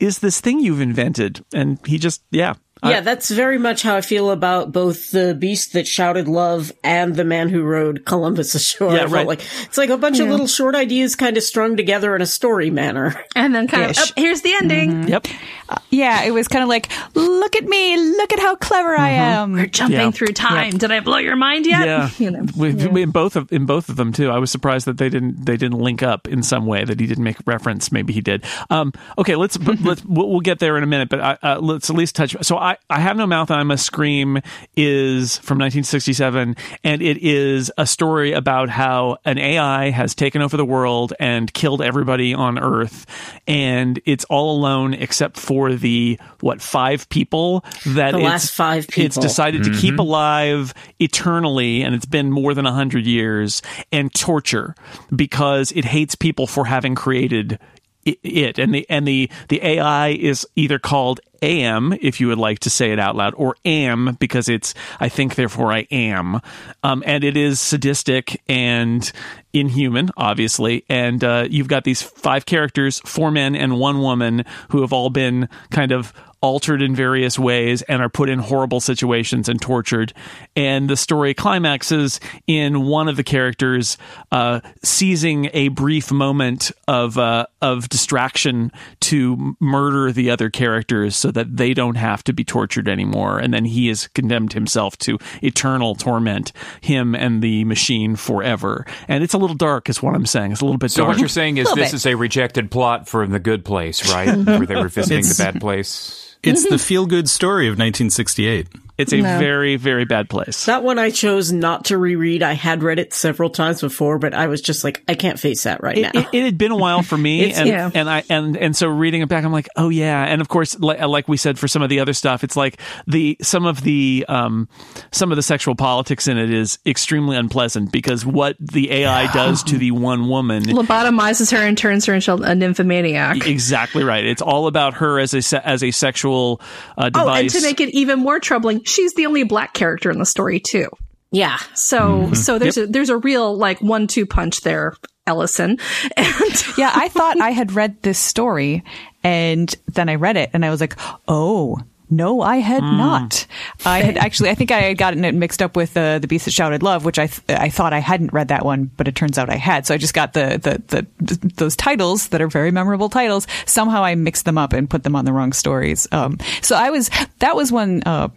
is this thing you've invented? And he just yeah Yeah, that's very much how I feel about both the beast that shouted love and the man who rode Columbus ashore. Yeah, right. like it's like a bunch of little short ideas kind of strung together in a story manner. and then kind Ish. of oh, here's the ending yep Yeah, it was kind of like, look at me, look at how clever I am. we're jumping Yeah. through time did i blow your mind yet yeah, [laughs] you know We- we- in both of in both of them too. I was surprised that they didn't they didn't link up in some way that he didn't make reference. Maybe he did. Um, okay, let's [laughs] let's we'll, we'll get there in a minute, but I, uh, let's at least touch. So I I have no mouth. I must scream is from 1967, and it is a story about how an AI has taken over the world and killed everybody on Earth, and it's all alone except for the what five people that The it's- last five It's people. decided to keep mm-hmm. alive eternally, and it's been more than a hundred years, and torture because it hates people for having created i- it. And the and the the AI is either called am if you would like to say it out loud or am because it's I think therefore I am. Um, and it is sadistic and inhuman obviously. And uh, you've got these five characters four men and one woman who have all been kind of altered in various ways and are put in horrible situations and tortured. And the story climaxes in one of the characters uh, seizing a brief moment of uh, of distraction to murder the other characters so that they don't have to be tortured anymore. And then he has condemned himself to eternal torment, him and the machine forever. And it's a little dark, is what I'm saying. It's a little bit So dark. what you're saying is this bit. is a rejected plot from The Good Place, right? [laughs] Where they were visiting the bad place. It's the [laughs] feel good story of 1968. It's a No. very, very bad place. That one I chose not to reread. I had read it several times before, but I was just like, I can't face that right it, now. it, it had been a while for me, [laughs] and yeah. and I and and so reading it back, I'm like, oh yeah, and of course, like, like we said for some of the other stuff, it's like the some of the um some of the sexual politics in it is extremely unpleasant because what the AI [laughs] does to the one woman. lobotomizes her and turns her into a nymphomaniac Exactly right. It's all about her as a as a sexual uh, oh and to make it even more troubling she's the only black character in the story too. Yeah. so mm-hmm. so there's a there's a real like one two punch there ellison. [laughs] And yeah, I thought I had read this story and then I read it and I was like, oh, No, I had not. I had [laughs] actually, I think I had gotten it mixed up with uh, the Beast That Shouted Love, which I th- I thought I hadn't read that one, but it turns out I had. So I just got the, the the those titles that are very memorable titles. Somehow I mixed them up and put them on the wrong stories. Um, so I was that was one. Uh,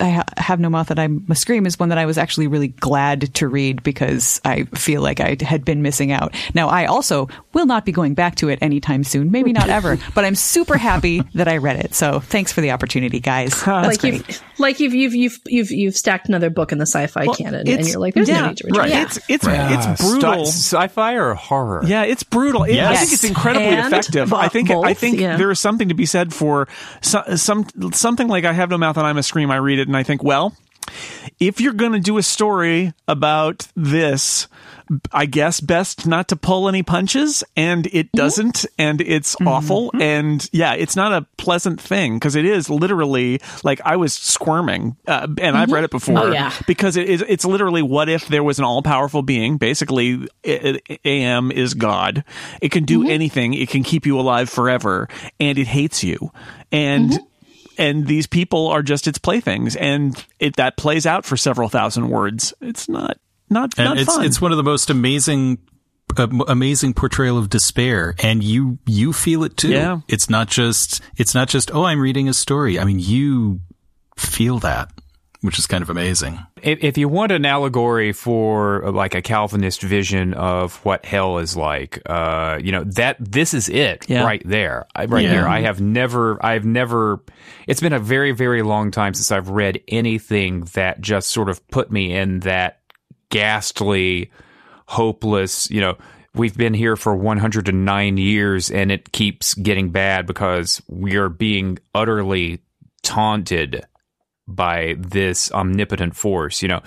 I ha- have no mouth that I must scream is one that I was actually really glad to read because I feel like I had been missing out. Now I also will not be going back to it anytime soon. Maybe not ever, [laughs] but I'm super happy that I read it. So thanks for the opportunity, guys. That's like great. you've like you've you've you've you've you've stacked another book in the sci-fi canon, and you're like, there's no need to return. right. Yeah. It's it's it's brutal. sci- sci-fi or horror? Yeah, it's brutal. It- I think it's incredibly And effective. bo- I think I think yeah. there is something to be said for some, some something like I have no mouth and I'm a scream. I read it and I think, well, if you're going to do a story about this, I guess best not to pull any punches, and it mm-hmm. doesn't, and it's mm-hmm. awful, mm-hmm. and yeah, it's not a pleasant thing because it is literally like I was squirming, uh, and I've read it before, Oh, yeah. because it is it's literally what if there was an all powerful being, basically AM is God, it can do anything, it can keep you alive forever, and it hates you, and and these people are just its playthings and it that plays out for several thousand words. It's not not and not it's fun it's one of the most amazing uh, amazing portrayal of despair and you you feel it too Yeah. it's not just it's not just oh i'm reading a story i mean you feel that which is kind of amazing If, if you want an allegory for uh, like a Calvinist vision of what hell is like, uh, you know that this is it Yeah. right there, right Yeah. there. I have never, I've never. It's been a very, very long time since I've read anything that just sort of put me in that ghastly, hopeless. You know, we've been here for 109 years, and it keeps getting bad because we are being utterly taunted by this omnipotent force you know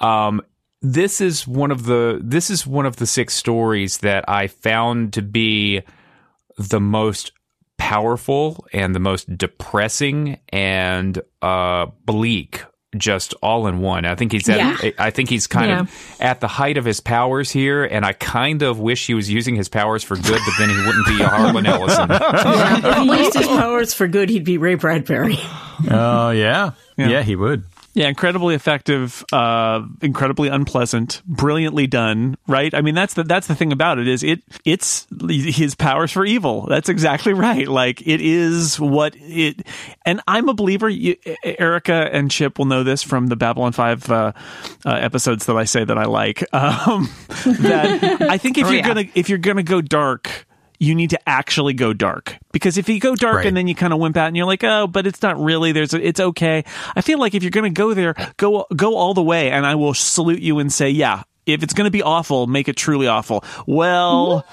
um this is one of the this is one of the six stories that i found to be the most powerful and the most depressing and uh bleak just all in one i think he's at Yeah. i think he's kind of at the height of his powers here and i kind of wish he was using his powers for good but then he wouldn't be a harlan ellison if he used his [laughs] powers for good, he'd be Ray Bradbury. oh yeah. Yeah. yeah he would yeah incredibly effective uh incredibly unpleasant brilliantly done right? I mean that's the that's the thing about it is it it's his powers for evil. That's exactly [laughs] right. Like it is what it and i'm a believer you, erica and chip will know this from the babylon 5 uh, uh, episodes that i say that i like. [laughs] Um that [laughs] i think if Oh, you're yeah. gonna if you're gonna go dark you need to actually go dark because if you go dark Right. and then you kind of wimp out and you're like, oh, but it's not really. There's, a, it's okay. I feel like if you're going to go there, go go all the way, and I will salute you and say, yeah. If it's going to be awful, make it truly awful. Well,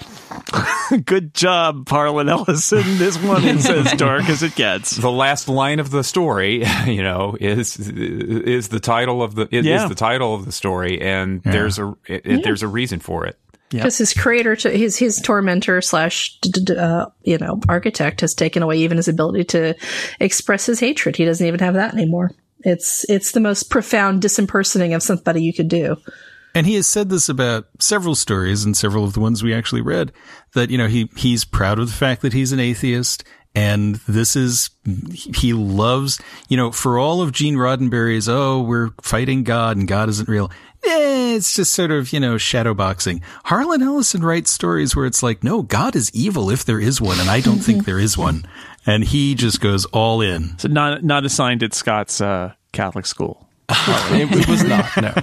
[laughs] good job, Harlan Ellison. This one is as [laughs] dark as it gets. the last line of the story, [laughs] you know, is is the title of the is, Yeah. is the title of the story, and there's a it, it- there's a reason for it. Because his creator, to his his tormentor slash uh, you know architect has taken away even his ability to express his hatred. He doesn't even have that anymore. It's it's the most profound disimpersonating of somebody you could do. And he has said this about several stories and several of the ones we actually read that, you know, he, he's proud of the fact that he's an atheist. And this is, he loves, you know, for all of Gene Roddenberry's, oh, we're fighting God and God isn't real. Eh, it's just sort of, you know, shadow boxing. Harlan Ellison writes stories where it's like, no, God is evil if there is one. And I don't think there is one. And he just goes all in. So not not assigned at Scott's uh, Catholic school. It, it was not, no.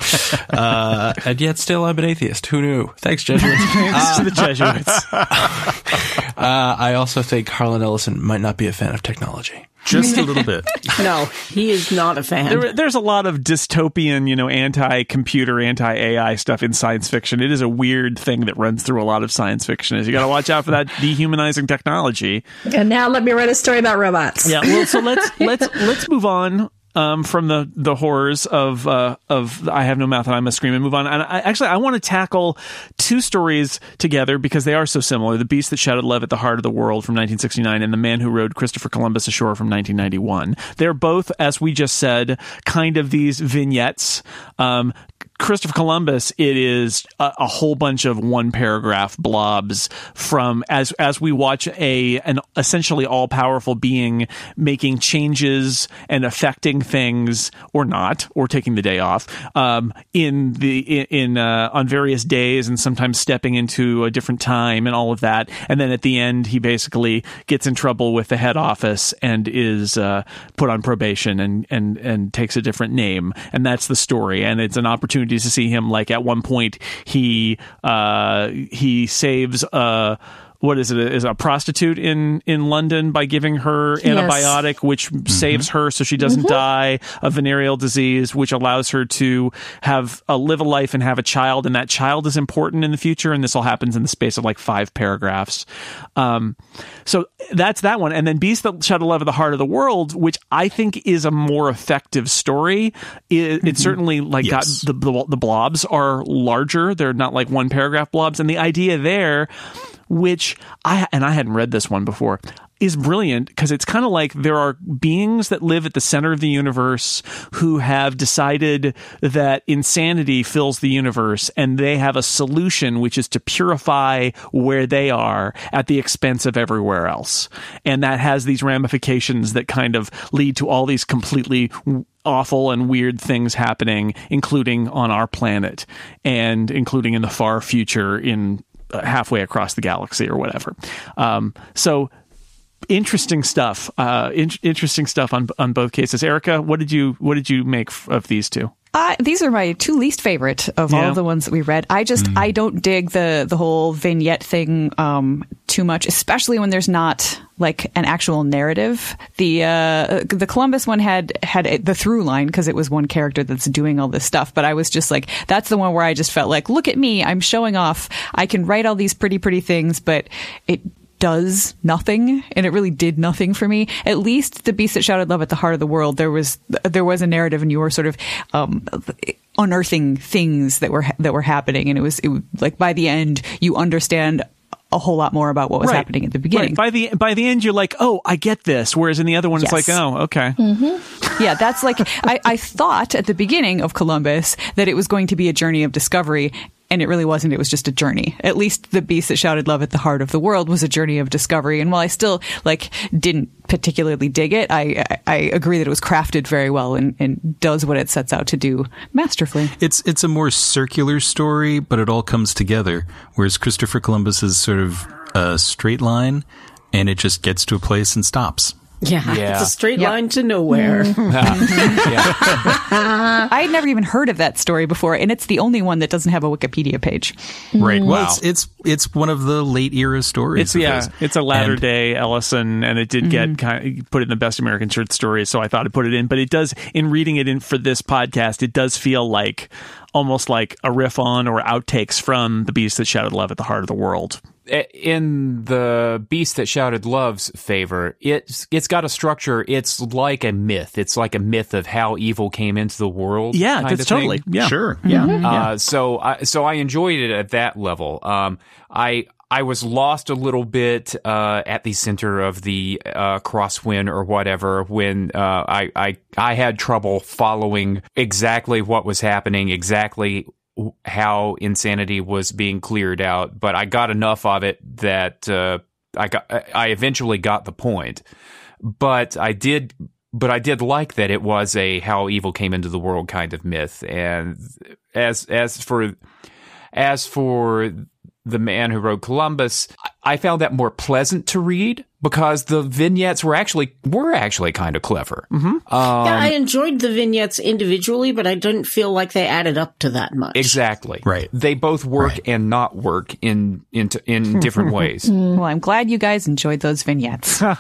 Uh, and yet still I'm an atheist. Who knew? Thanks, Jesuits. [laughs] Thanks to the Jesuits. [laughs] Uh, I also think Harlan Ellison might not be a fan of technology. Just a little bit. [laughs] No, he is not a fan. There, there's a lot of dystopian, you know, anti-computer, anti-AI stuff in science fiction. It is a weird thing that runs through a lot of science fiction. Is you got to watch out for that dehumanizing technology. And now let me write a story about robots. Yeah. Well, so let's let's let's move on. Um, from the the horrors of uh, of I have no mouth and I must scream and move on. And I, actually, I want to tackle two stories together because they are so similar: "The Beast That Shouted Love at the Heart of the World" from 1969 and "The Man Who Rode Christopher Columbus Ashore" from 1991. They're both, as we just said, kind of these vignettes. Um, Christopher Columbus, it is a, a whole bunch of one paragraph blobs from as as we watch a an essentially all powerful being making changes and affecting things or not or taking the day off um, in the in, uh, on various days and sometimes stepping into a different time and all of that. And then at the end, he basically gets in trouble with the head office and is uh, put on probation and and and takes a different name. And that's the story. And it's an opportunity to see him like at one point he uh, he saves uh what is it is a prostitute in in London by giving her antibiotic which saves mm-hmm. her so she doesn't mm-hmm. die of venereal disease which allows her to have a live a life and have a child. And that child is important in the future. And this all happens in the space of like five paragraphs. Um so that's that one. And then beast that shadow love of the heart of the world which i think is a more effective story. It, it mm-hmm. certainly like Yes. got the, the the blobs are larger. They're not like one paragraph blobs. And the idea there which I and I hadn't read this one before is brilliant because it's kind of like there are beings that live at the center of the universe who have decided that insanity fills the universe and they have a solution which is to purify where they are at the expense of everywhere else. And that has these ramifications that kind of lead to all these completely awful and weird things happening including on our planet and including in the far future in halfway across the galaxy or whatever. Um, so interesting stuff. Uh, in- interesting stuff on on both cases. Erica, what did you what did you make f- of these two? Uh, these are my two least favorite of all Yeah. of the ones that we read. I just I don't dig the the whole vignette thing um, too much, especially when there's not like an actual narrative. The uh, the Columbus one had had the through line because it was one character that's doing all this stuff. But I was just like, that's the one where I just felt like, look at me, I'm showing off. I can write all these pretty pretty things, but it does nothing and it really did nothing for me at least the beast that shouted love at the heart of the world there was there was a narrative and you were sort of um unearthing things that were that were happening and it was it, was- like by the end you understand a whole lot more about what was Right. happening at the beginning Right. By the by the end, you're like, oh, I get this. Whereas in the other one, it's like, oh, okay. yeah, that's like I, I thought at the beginning of Columbus that it was going to be a journey of discovery, and it really wasn't. It was just a journey. At least the beast that shouted love at the heart of the world was a journey of discovery. And while I still like didn't particularly dig it, I I, agree that it was crafted very well and, and does what it sets out to do masterfully. It's it's a more circular story, but it all comes together. Whereas Christopher Columbus is sort of a straight line, and it just gets to a place and stops. Yeah, Yeah. it's a straight Yep. line to nowhere. Mm. [laughs] [laughs] I had never even heard of that story before, and it's the only one that doesn't have a Wikipedia page. Right. Mm. Well, it's it's it's one of the late era stories. It's yeah, his. it's a latter And- day Ellison, and it did get mm-hmm. kind of put in the best American short story, so I thought I'd put it in. But it does, in reading it in for this podcast, it does feel like almost like a riff on or outtakes from the Beast that shouted love at the heart of the world. In the beast that shouted love's favor it's it's got a structure it's like a myth it's like a myth of how evil came into the world Yeah, kind that's of thing. totally yeah. Sure. Yeah. Uh, so I so I enjoyed it at that level. Um, I I was lost a little bit uh, at the center of the uh, Crosswhen or whatever when uh, I I I had trouble following exactly what was happening, exactly how insanity was being cleared out. But I got enough of it that uh, I got I eventually got the point. But I did but I did like that it was a how evil came into the world kind of myth. And as as for as for the man who wrote Columbus, I I found that more pleasant to read because the vignettes were actually were actually kind of clever. Mm-hmm. Um, yeah, I enjoyed the vignettes individually, but I didn't feel like they added up to that much. exactly. Right. They both work and not work in in in [laughs] different ways. Well, I'm glad you guys enjoyed those vignettes. [laughs] yeah,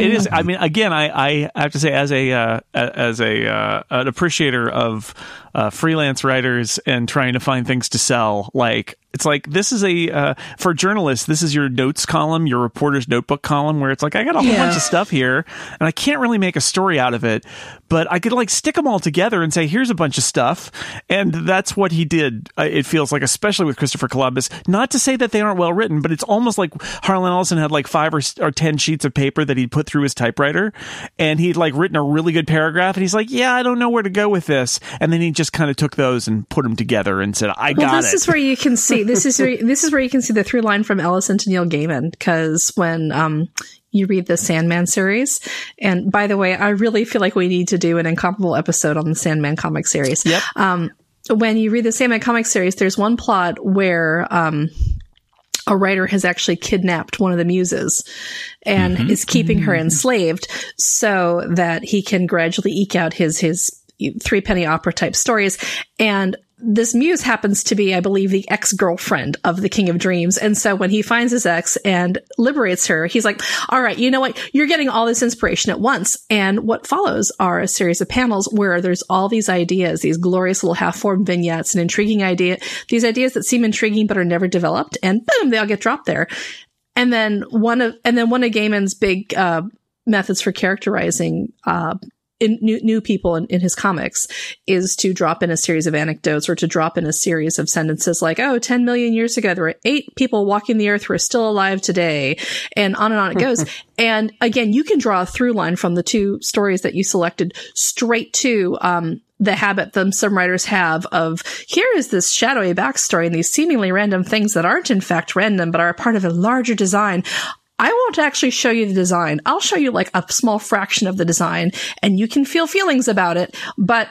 it is. I mean, again, I, I have to say, as a uh, as a uh, an appreciator of uh, freelance writers and trying to find things to sell, like it's like this is a uh, for journalists, this is your notes column, your reporter's notebook column, where it's like I got a whole Yeah. bunch of stuff here, and I can't really make a story out of it, but I could like stick them all together and say, "Here's a bunch of stuff," and that's what he did. Uh, It feels like, especially with Christopher Columbus. Not to say that they aren't well written, but it's almost like Harlan Ellison had like five or, or ten sheets of paper that he'd put through his typewriter, and he'd like written a really good paragraph, and he's like, "Yeah, I don't know where to go with this," and then he just kind of took those and put them together and said, "I Well, got this it." is where you can see this is where, this is where you can see the through line from Ellison to Neil Gaiman because when um you read the Sandman series, and by the way, I really feel like we need to do an incomparable episode on the Sandman comic series. Yep. Um, when you read the Sandman comic series, there's one plot where um a writer has actually kidnapped one of the muses and is keeping her enslaved so that he can gradually eke out his his three penny opera type stories and this muse happens to be, I believe, the ex girlfriend of the King of Dreams. And so when he finds his ex and liberates her, he's like, all right, you know what? You're getting all this inspiration at once. And what follows are a series of panels where there's all these ideas, these glorious little half formed vignettes, an intriguing idea, these ideas that seem intriguing but are never developed. And boom, they all get dropped there. And then one of, and then one of Gaiman's big, uh, methods for characterizing, uh, in new, new people in, in his comics is to drop in a series of anecdotes or to drop in a series of sentences like, oh, 10 million years ago, there were eight people walking the earth who are still alive today. And on and on it goes. [laughs] and again, you can draw a through line from the two stories that you selected straight to, um, the habit that some writers have of here is this shadowy backstory and these seemingly random things that aren't in fact random but are a part of a larger design. I won't actually show you the design. I'll show you like a small fraction of the design and you can feel feelings about it, but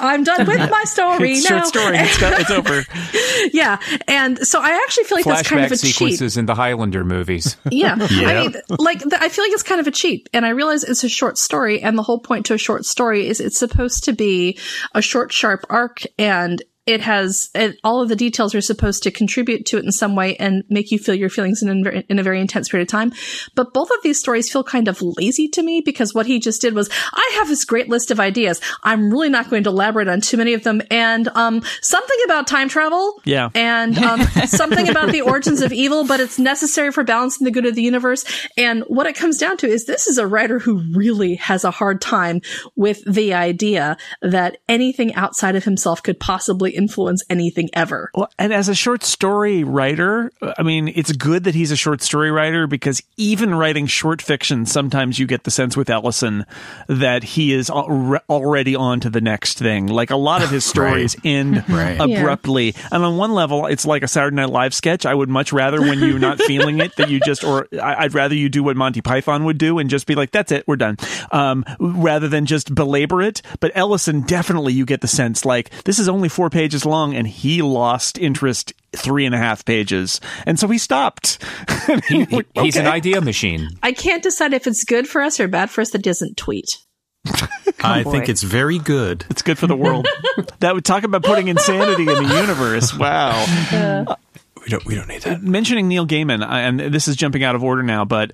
I'm done with my [laughs] story it's now. Short story. It's, got, it's over. [laughs] yeah, and so I actually feel like Flashback that's kind of a sequences cheat. in the Highlander movies. [laughs] yeah, yep. I mean, like I feel like it's kind of a cheat, and I realize it's a short story, and the whole point to a short story is it's supposed to be a short, sharp arc, and it has, it, all of the details are supposed to contribute to it in some way and make you feel your feelings in, a- in a very intense period of time. But both of these stories feel kind of lazy to me because what he just did was, I have this great list of ideas. I'm really not going to elaborate on too many of them. And, um, something about time travel Yeah. and um, [laughs] something about the origins of evil, but it's necessary for balancing the good of the universe. And what it comes down to is this is a writer who really has a hard time with the idea that anything outside of himself could possibly influence anything ever. Well, and as a short story writer, I mean, it's good that he's a short story writer because even writing short fiction, sometimes you get the sense with Ellison that he is al- already on to the next thing. Like a lot of his [laughs] stories end [laughs] Right. abruptly. And on one level, it's like a Saturday Night Live sketch. I would much rather when you're not [laughs] feeling it that you just, or I- I'd rather you do what Monty Python would do and just be like, that's it, we're done. Um, rather than just belabor it. But Ellison, definitely you get the sense like this is only four pages long and he lost interest three and a half pages. And so he stopped. [laughs] He, he- he's an idea machine. I can't decide if it's good for us or bad for us that doesn't tweet. [laughs] I boy. think it's very good. It's good for the world. [laughs] that would talk about putting insanity in the universe. Wow. Uh, we don't. We don't need that. mentioning Neil Gaiman, and this is jumping out of order now, but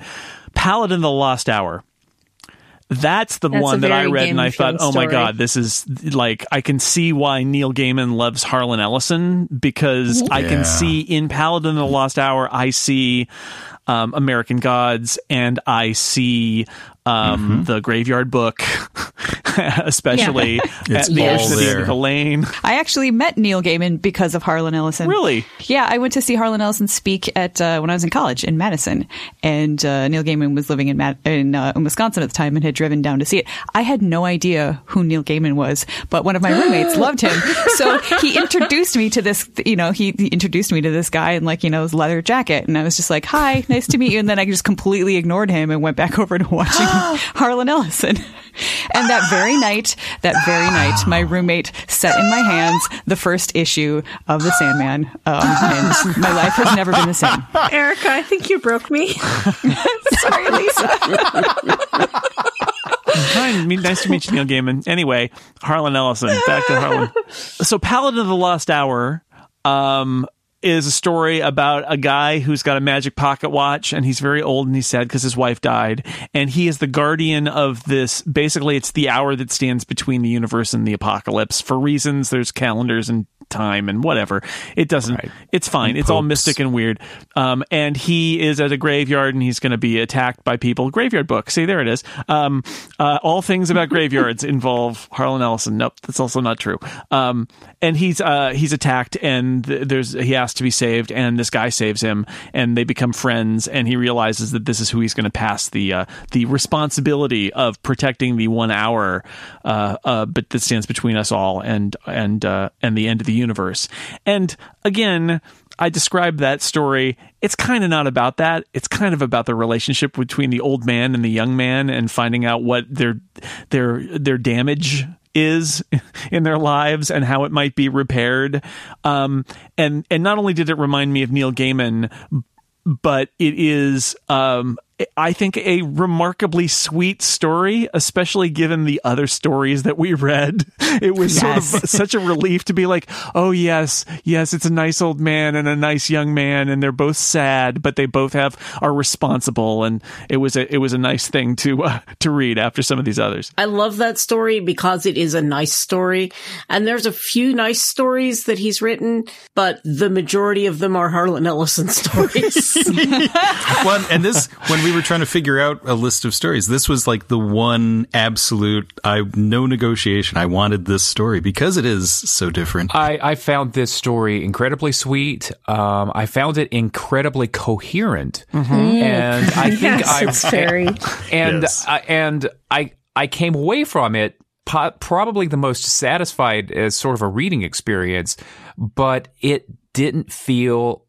Paladin the Lost Hour. That's the That's one that I very read and I thought, Gaiman-filled oh my. God, this is like, I can see why Neil Gaiman loves Harlan Ellison because I can see in Paladin of the Lost Hour, I see um, American Gods and I see um, the Graveyard Book, [laughs] especially It's at the all Ocean at the end there. the lane. I actually met Neil Gaiman because of Harlan Ellison. Really? Yeah, I went to see Harlan Ellison speak at uh, when I was in college in Madison, and uh, Neil Gaiman was living in Mad- in, uh, in Wisconsin at the time and had driven down to see it. I had no idea who Neil Gaiman was, but one of my roommates [gasps] loved him, so he introduced me to this. You know, he, he introduced me to this guy in like you know his leather jacket, and I was just like, "Hi, nice to meet you," and then I just completely ignored him and went back [laughs] over to watching [gasps] [laughs] [gasps] Harlan Ellison. [laughs] And that very night, that very night, my roommate set in my hands the first issue of The Sandman, um, and my life has never been the same. [laughs] Erica, I think you broke me. [laughs] Sorry, Lisa. Hi, nice to meet you, Neil Gaiman. Anyway, Harlan Ellison. Back to Harlan. So, Paladin of the Lost Hour. Um, is a story about a guy who's got a magic pocket watch and he's very old and he's sad because his wife died. And he is the guardian of this. Basically, it's the hour that stands between the universe and the apocalypse for reasons. There's calendars and time and whatever. It doesn't, it's fine. It's all mystic and weird. Um, and he is at a graveyard and he's going to be attacked by people. Graveyard book. See, there it is. Um, uh, all things about [laughs] graveyards involve Harlan Ellison. Nope, that's also not true. Um, and he's uh, he's attacked and th- there's he to be saved and this guy saves him and they become friends and he realizes that this is who he's going to pass the uh, the responsibility of protecting the one hour uh, uh, but that stands between us all and and uh, and the end of the universe and again I describe that story. It's kind of not about that. It's kind of about the relationship between the old man and the young man and finding out what their their their damage is in their lives and how it might be repaired. Um, and and not only did it remind me of Neil Gaiman, but it is um, I think a remarkably sweet story, especially given the other stories that we read. [laughs] It was Yes. sort of [laughs] such a relief to be like, oh yes, yes, it's a nice old man and a nice young man, and they're both sad, but they both have are responsible, and it was a it was a nice thing to uh, to read after some of these others. I love that story because it is a nice story. And there's a few nice stories that he's written, but the majority of them are Harlan Ellison [laughs] stories. Well, and this when we were trying to figure out a list of stories, this was like the one absolute I no negotiation. I wanted this story because it is so different. I, I found this story incredibly sweet. Um, I found it incredibly coherent, and I [laughs] think Yes, I it's very- and Yes. I, and I I came away from it po- probably the most satisfied as sort of a reading experience, but it didn't feel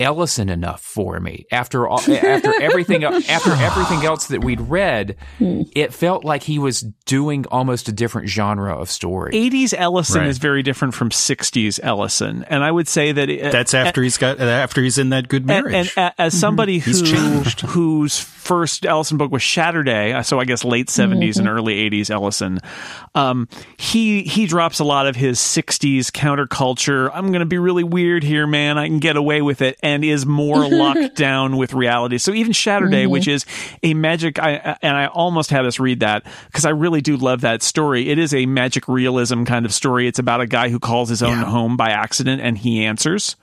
Ellison enough for me after all, after everything [laughs] after everything else that we'd read. Hmm. It felt like he was doing almost a different genre of story. 80s Ellison Right. is very different from 60s Ellison, and I would say that it, uh, That's after he's got uh, after he's in that good marriage. and a- as mm-hmm. somebody He's who changed. whose first Ellison book was Shatterday, uh, so I guess late mm-hmm. 70s and early 80s Ellison, um, he he drops a lot of his 60s counterculture. I'm going to be really weird here, man. I can get away with it, and is more [laughs] locked down with reality. So even Shatterday, which mm-hmm. is a magic, I and I almost had us read that because I really do love that story. It is a magic realism kind of story. It's about a guy who calls his own home by accident, and he answers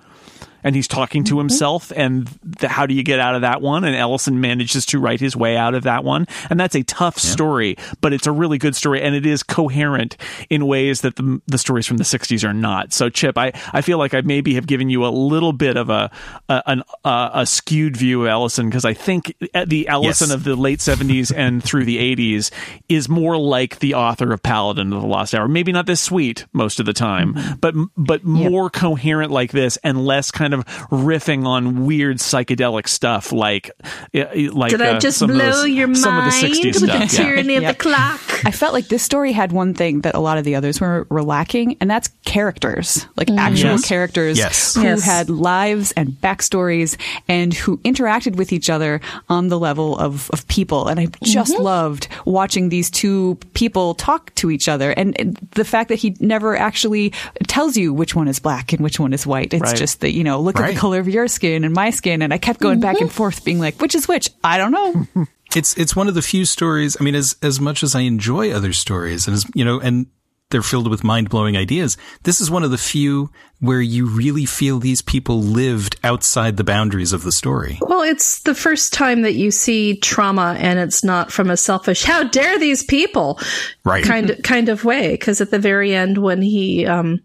and he's talking to himself and the, how do you get out of that one? And ellison manages to write his way out of that one. And that's a tough story but it's a really good story and it is coherent in ways that the, the stories from the 60s are not. So chip i, I feel like i maybe have given you a little bit of a a, an, uh, a skewed view of ellison because i think the ellison Yes. of the late 70s and [laughs] through the 80s is more like the author of paladin of the lost hour. Maybe not this sweet most of the time but but more coherent like this and less kind of riffing on weird psychedelic stuff like uh, like Did I uh, just some of blow those- your some of the mind 60s with stuff the yeah. tyranny of Yep. the clock? I felt like this story had one thing that a lot of the others were, were lacking, and that's characters, like actual Yes. characters Yes. who Yes. had lives and backstories and who interacted with each other on the level of, of people. And I just loved watching these two people talk to each other, and and the fact that he never actually tells you which one is black and which one is white. It's Right. just that you know, look at the color of your skin and my skin, and I kept going back and forth, being like, which is which? I don't know. [laughs] it's it's one of the few stories. I mean, as as much as I enjoy other stories, and as you know, and they're filled with mind blowing ideas. This is one of the few where you really feel these people lived outside the boundaries of the story. Well, it's the first time that you see trauma, and it's not from a selfish "how dare these people" Right. kind of [laughs] kind of way. Because at the very end, when he um,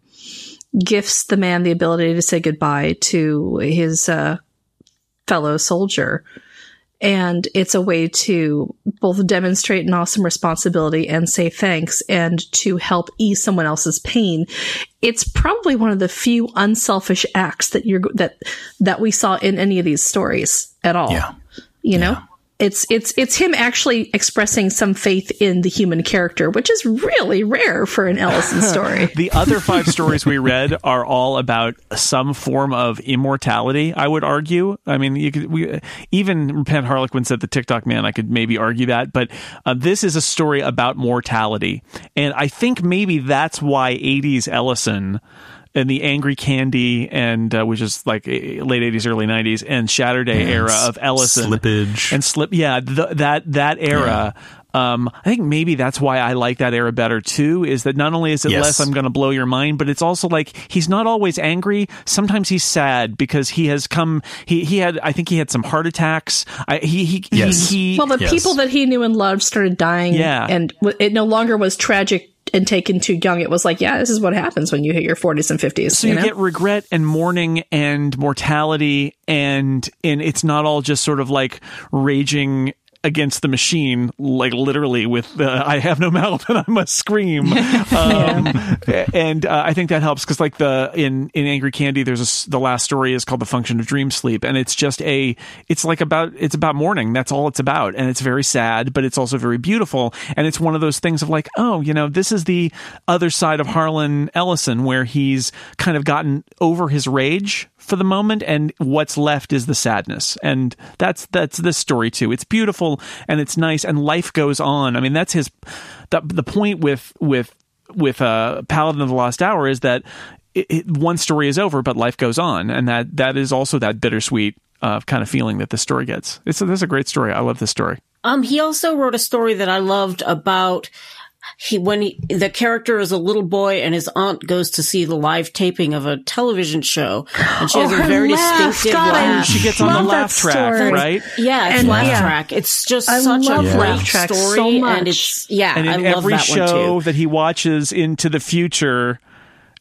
gifts the man the ability to say goodbye to his uh, fellow soldier, and it's a way to both demonstrate an awesome responsibility and say thanks, and to help ease someone else's pain. It's probably one of the few unselfish acts that you're that that we saw in any of these stories at all. Yeah. You know? It's it's it's him actually expressing some faith in the human character, which is really rare for an Ellison [laughs] story. The other five stories we read are all about some form of immortality. I would argue. I mean, you could we even Repent Harlequin said the Ticktockman. I could maybe argue that, but uh, this is a story about mortality, and I think maybe that's why '80s Ellison in the Angry Candy and uh, which is like eh, late eighties, early nineties, and Shatterday Yeah, era of Ellison Slippage. and slip. Yeah, th- that that era. Um, I think maybe that's why I like that era better too. Is that not only is it Yes. less I'm going to blow your mind, but it's also like he's not always angry. Sometimes he's sad because he has come. He he had. I think he had some heart attacks. I, he he Yes. he. he Well, the Yes. people that he knew and loved started dying. Yeah. And w- it no longer was tragic and taken too young. It was like, yeah, this is what happens when you hit your 40s and 50s. so you you, know? get regret and mourning and mortality and and it's not all just sort of like raging against the machine like literally with uh, i have no mouth and i must scream. [laughs] Um, and uh, i think that helps because like the in in angry candy there's a the last story is called the function of dream sleep and it's just a it's like about it's about mourning. That's all it's about. And it's very sad but it's also very beautiful. And it's one of those things of like oh you know this is the other side of harlan ellison where he's kind of gotten over his rage for the moment and what's left is the sadness. And that's that's this story too. It's beautiful and it's nice and life goes on. I mean that's his the, the point with with with uh paladin of the lost hour is that it, it, one story is over but life goes on. And that that is also that bittersweet uh, kind of feeling that this story gets. It's a, this is a great story. I love this story. Um, he also wrote a story that I loved about he when he, the character is a little boy and his aunt goes to see the live taping of a television show, and she Oh, has [gasps] a very laugh. distinctive God, laugh. she gets on the laugh track story. right yeah, it's And- laugh yeah. track. It's just I such a love great laugh track story, so much. and it's yeah, and in I love every that one show too. that he watches into the future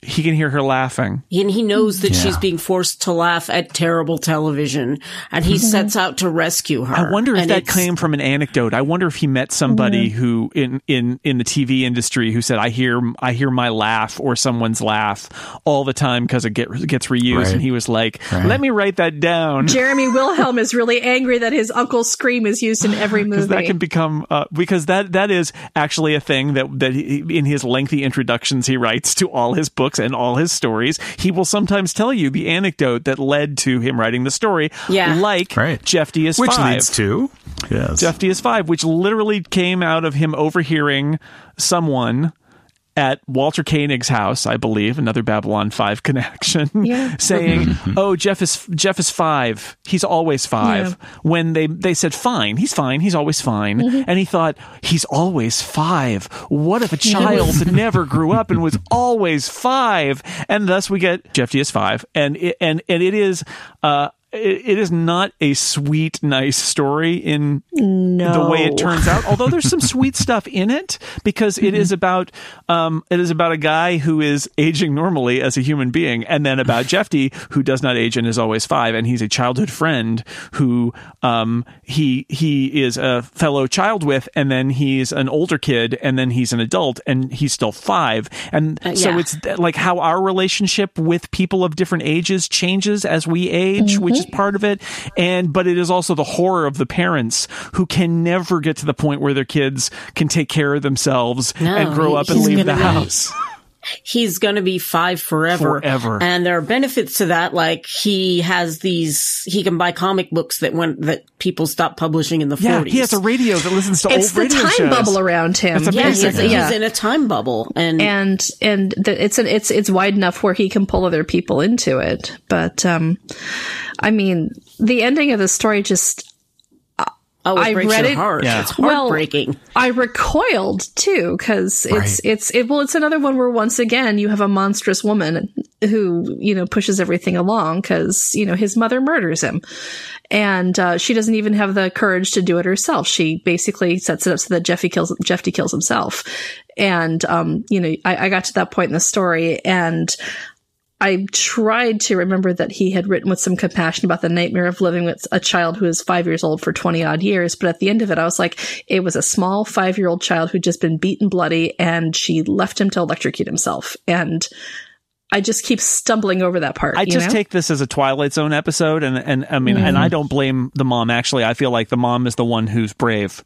he can hear her laughing And he knows that Yeah. she's being forced to laugh at terrible television, and he sets out to rescue her. I wonder if And that it's- came from an anecdote. I wonder if he met somebody who in, in, in the TV industry who said, "I hear I hear my laugh or someone's laugh all the time because it get, gets reused," Right. and he was like, Right. "Let me write that down." [laughs] Jeremy Wilhelm is really angry that his uncle's scream is used in every [sighs] movie. That can become uh, because that that is actually a thing that that he, in his lengthy introductions he writes to all his books and all his stories he will sometimes tell you the anecdote that led to him writing the story Yeah. like Right. Jeffty is Which five. leads to yes. Jeffty is five, which literally came out of him overhearing someone at Walter Koenig's house, I believe, another Babylon Five [laughs] connection, Yeah. saying, "Oh, Jeff is Jeff is five. He's always five. When they they said, "Fine, he's fine. He's always fine," and he thought, "He's always five. What if a child [laughs] never grew up and was always five? And thus we get Jeffty is five, and it, and and it is. Uh, it, it is not a sweet, nice story in the way it turns out. Although there's some sweet [laughs] stuff in it because it is about um, it is about a guy who is aging normally as a human being, and then about [laughs] Jeffty who does not age and is always five, and he's a childhood friend who um, he he is a fellow child with, and then he's an older kid, and then he's an adult, and he's still five, and so yeah. it's like how our relationship with people of different ages changes as we age, which is part of it. And but it is also the horror of the parents who can never get to the point where their kids can take care of themselves No, and grow up and leave the house. He's going to be five forever. Forever. And there are benefits to that. Like he has these, he can buy comic books that went, that people stopped publishing in the Yeah, 40s. he has a radio that listens to it's old the time shows. bubble around him. That's yeah, he's, yeah. he's in a time bubble. And, and and the, it's an it's it's wide enough where he can pull other people into it. But um, I mean, the ending of the story just oh, it I breaks read your it- heart. Yeah. It's Well, heartbreaking. I recoiled too because it's Right. it's it well it's another one where once again you have a monstrous woman who you know pushes everything along because you know his mother murders him and uh, she doesn't even have the courage to do it herself she basically sets it up so that Jeffty kills Jeffty kills himself and um you know I, I got to that point in the story and I tried to remember that he had written with some compassion about the nightmare of living with a child who is five years old for 20 odd years. But at the end of it, I was like, it was a small five year old child who'd just been beaten bloody and she left him to electrocute himself. And I just keep stumbling over that part. I just know? take this as a Twilight Zone episode, and and I mean, and I mm-hmm. don't blame the mom. Actually, I feel like the mom is the one who's brave.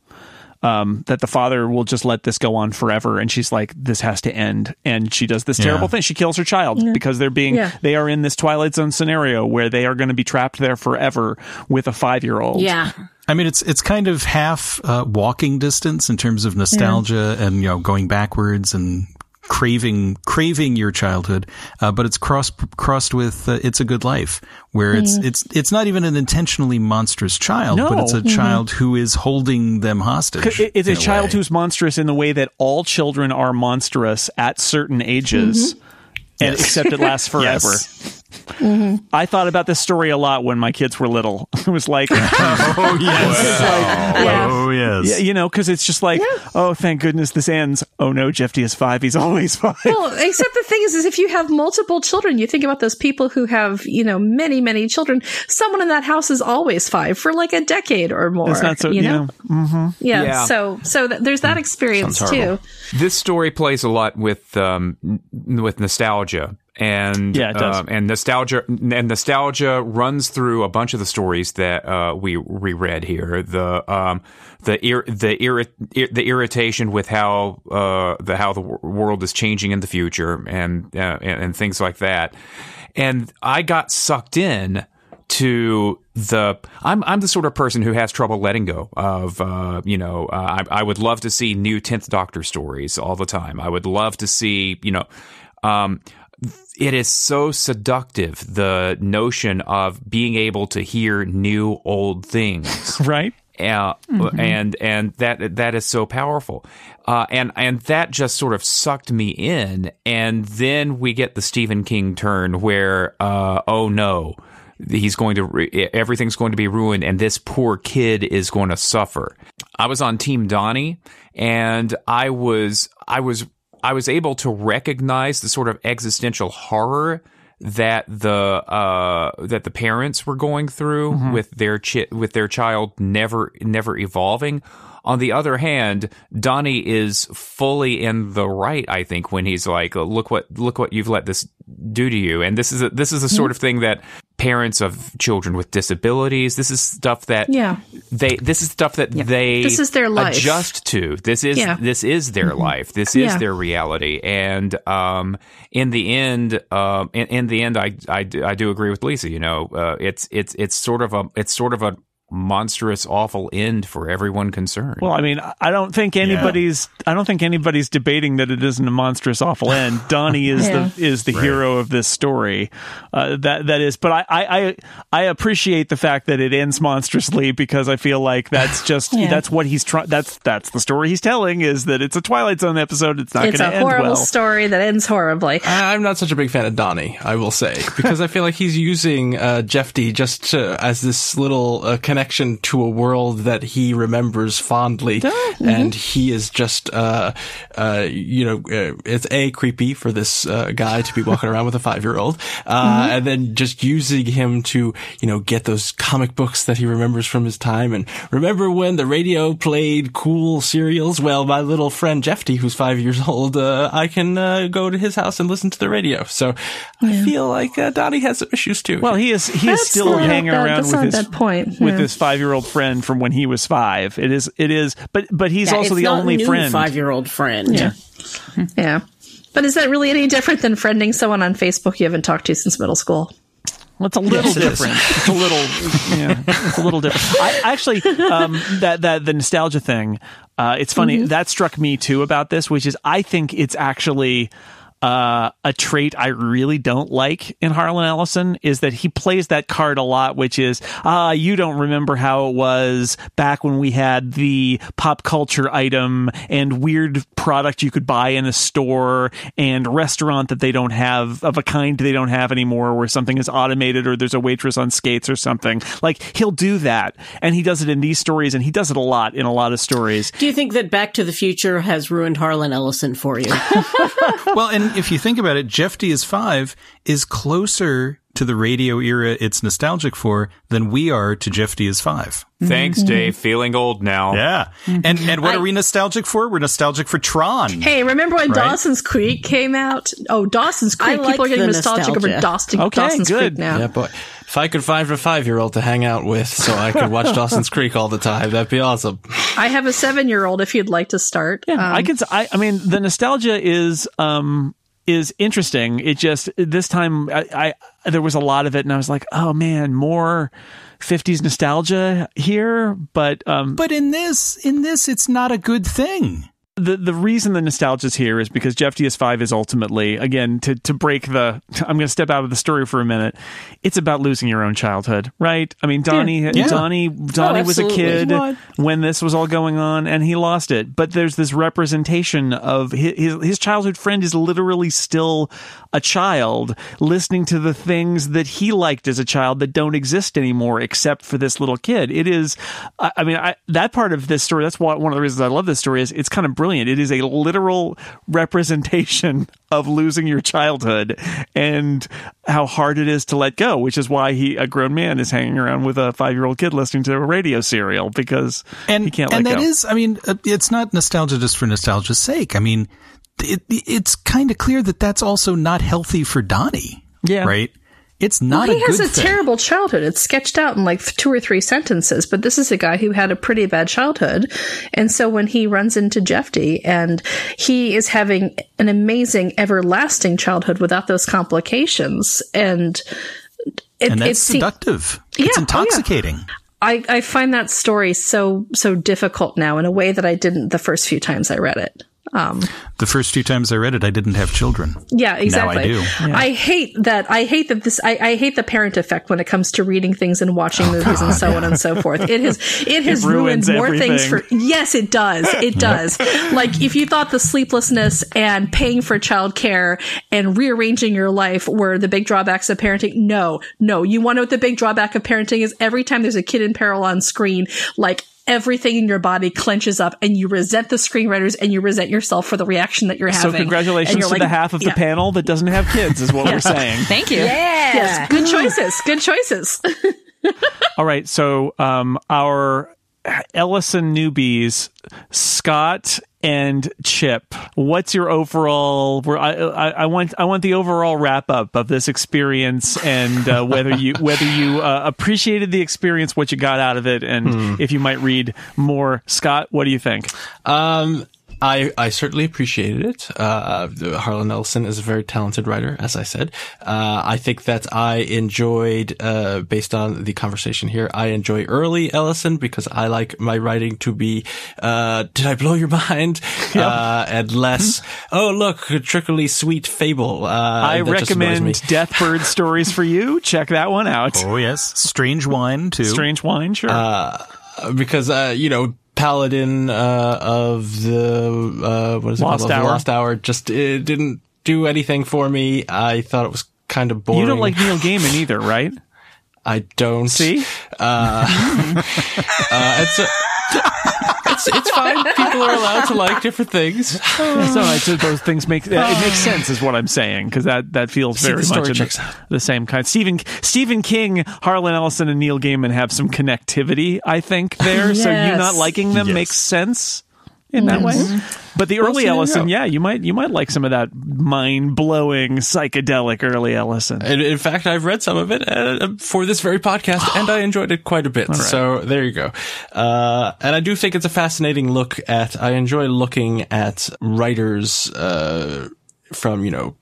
Um, that the father will just let this go on forever, and she's like, "This has to end." And she does this Yeah. terrible thing. She kills her child because they're being Yeah. they are in this Twilight Zone scenario where they are going to be trapped there forever with a five year old. Yeah. I mean, it's it's kind of half uh, walking distance in terms of nostalgia and you know going backwards and craving craving your childhood, uh, but it's crossed crossed with uh, "It's a Good Life," where it's Mm. it's it's not even an intentionally monstrous child, No. but it's a Mhm. child who is holding them hostage. It's a in child way. who's monstrous in the way that all children are monstrous at certain ages, and Yes. except it lasts [laughs] forever. Yes. I thought about this story a lot when my kids were little. [laughs] It was [laughs] [laughs] like, oh yeah. Oh yes. Yeah, you know, because it's just like, oh, thank goodness this ends. Oh no, Jeff is five. He's always five. Well, except the thing is, is if you have multiple children, you think about those people who have, you know, many, many children. Someone in that house is always five for like a decade or more. It's not so, you you know. know. mm-hmm. Yeah, Yeah. So, so th- there's that experience too. This story plays a lot with um, with nostalgia. And Yeah, it does. um, and nostalgia and nostalgia runs through a bunch of the stories that uh, we reread here. The um, the ir- the ir- the irritation with how uh, the how the w- world is changing in the future and, uh, and and things like that. And I got sucked in to the I'm I'm the sort of person who has trouble letting go of uh, you know uh, I I would love to see new Tenth Doctor stories all the time. I would love to see you know. Um, it is so seductive the notion of being able to hear new old things. [laughs] Right. Uh, Mhm. and and that that is so powerful. Uh, and and that just sort of sucked me in and then we get the Stephen King turn where uh, oh no he's going to everything's going to be ruined and this poor kid is going to suffer. I was on team Donnie and I was I was I was able to recognize the sort of existential horror that the uh, that the parents were going through Mhm. with their chi- with their child never never evolving. On the other hand, Donnie is fully in the right. I think when he's like, "Look what look what you've let this do to you," and this is a, this is the sort of thing that parents of children with disabilities. This is stuff that Yeah. they this is stuff that they This is their life. adjust to. This is Yeah. this is their life. This is Yeah. their reality. And um, in the end, um, in, in the end, I, I do- I do agree with Lisa. You know, uh, it's it's it's sort of a it's sort of a monstrous, awful end for everyone concerned. Well, I mean, I don't think anybody's. I don't think anybody's debating that it isn't a monstrous, awful end. [laughs] Donnie is Yeah. the is the Right. hero of this story. Uh, that that is, but I, I I I appreciate the fact that it ends monstrously because I feel like that's [laughs] just Yeah. that's what he's trying. That's that's the story he's telling is that it's a Twilight Zone episode. It's not It's going a to end horrible well. story that ends horribly. I- I'm not such a big fan of Donnie, I will say, because I feel like he's using uh, Jeffty just to, as this little uh, connection to a world that he remembers fondly, and he is just, uh, uh, you know, uh, it's a creepy for this uh, guy to be walking [laughs] around with a five year old, uh, and then just using him to, you know, get those comic books that he remembers from his time, and remember when the radio played cool serials? Well, my little friend Jeffty, who's five years old, uh, I can uh, go to his house and listen to the radio. So I feel like uh, Donnie has some issues too. Well, he is he is still not hanging around with his point. with Yeah. his five year old friend from when he was five. It is it is, but but he's Yeah, also it's the not only new friend. five-year-old friend. Yeah. Yeah. But is that really any different than friending someone on Facebook you haven't talked to since middle school? Well, it's a little Yes, it is. different. It's a little, yeah, it's a little different. I actually, um, that that the nostalgia thing. Uh, it's funny Mm-hmm. that struck me too about this, which is I think it's actually. Uh, a trait I really don't like in Harlan Ellison is that he plays that card a lot, which is, ah, you don't remember how it was back when we had the pop culture item and weird product you could buy in a store and restaurant that they don't have of a kind they don't have anymore where something is automated or there's a waitress on skates or something. Like he'll do that. And he does it in these stories and he does it a lot in a lot of stories. Do you think that Back to the Future has ruined Harlan Ellison for you? [laughs] well, and if you think about it, Jeffty is five is closer to the radio era it's nostalgic for than we are to Jeffty is five. Thanks, Dave. Feeling old now. Yeah. And and what are we nostalgic for? We're nostalgic for Tron. Hey, remember when Right. Dawson's Creek came out? Oh, Dawson's I Creek. like People are getting the nostalgic over nostalgia. Dawson, Okay, Dawson's good. Creek now. yeah, but if I could find a five year old to hang out with so I could watch [laughs] Dawson's Creek all the time, that'd be awesome. I have a seven year old if you'd like to start. Yeah, I Um, can. s- I, I mean, the nostalgia is um is interesting. It just this time I, I there was a lot of it, and I was like, oh man, more '50s nostalgia here. But um, But in this, in this, it's not a good thing. The the reason the nostalgia is here is because Jeff DS5 is ultimately again to to break the. I'm going to step out of the story for a minute. It's about losing your own childhood, right? I mean, Donnie, Yeah. Donnie, Donnie was a kid when this was all going on, and he lost it. But there's this representation of his his, his childhood friend is literally still a child listening to the things that he liked as a child that don't exist anymore, except for this little kid. It is, I, I mean, I, that part of this story. That's why one of the reasons I love this story is it's kind of brilliant. It is a literal representation of losing your childhood and how hard it is to let go, which is why he, a grown man, is hanging around with a five year old kid listening to a radio serial because and he can't and let that go. is, I mean, uh, it's not nostalgia just for nostalgia's sake. I mean, it, it's kind of clear that that's also not healthy for Donnie. Yeah. right. It's not well, a he has a thing. terrible childhood. It's sketched out in like two or three sentences, but this is a guy who had a pretty bad childhood. And so when he runs into Jeffty and he is having an amazing, everlasting childhood without those complications, and it, and that's se- seductive. Yeah, it's oh, yeah. intoxicating. I, I find that story so so difficult now in a way that I didn't the first few times I read it. Um, The first few times I read it, I didn't have children. yeah, exactly. Now I do. I hate that. I hate that this. I, I hate the parent effect when it comes to reading things and watching movies and so on and so forth. It has [laughs] it has ruined ruins more things for. Yes, it does. It does. like if you thought the sleeplessness and paying for childcare and rearranging your life were the big drawbacks of parenting, no, no. You want to know what the big drawback of parenting is? Every time there's a kid in peril on screen, like. Everything in your body clenches up, and you resent the screenwriters, and you resent yourself for the reaction that you're having. So congratulations you're to like, the half of the yeah. panel that doesn't have kids, is what we're saying. [laughs] Thank you. Yes, good choices. Good choices. [laughs] All right, so um, our Ellison newbies, Scott and Chip. What's your overall? I, I, I want I want the overall wrap up of this experience and uh, whether you [laughs] whether you uh, appreciated the experience, what you got out of it, and if you might read more. Scott, what do you think? Um, I, I certainly appreciated it. Uh, Harlan Ellison is a very talented writer, as I said. Uh, I think that I enjoyed, uh, based on the conversation here, I enjoy early Ellison because I like my writing to be, uh, did I blow your [laughs] mind? Uh, and less, oh, look, a trickly sweet fable. Uh, I that just annoys recommend Deathbird stories for you. Check that one out. Oh yes, strange wine too. Strange wine, sure. because uh, you know paladin uh, of the uh, what is it Lost called? Hour. Lost Hour just it didn't do anything for me. I thought it was kind of boring. you don't like Neil Gaiman either, right? I don't See? Uh, [laughs] uh, it's, a, it's it's fine. People are allowed to like different things. so I said those things make it oh. makes sense, is what I'm saying, because that that feels See, very the much the, the same kind. Stephen Stephen King, Harlan Ellison, and Neil Gaiman have some connectivity, I think, there. So you not liking them Yes. makes sense in that way. But the early there you Ellison, yeah, you might you might like some of that mind blowing psychedelic early Ellison. And in fact, I've read some of it uh, for this very podcast, and I [gasps] enjoyed it quite a bit. So there you go. Uh, and I do think it's a fascinating look at. I enjoy looking at writers uh, from you know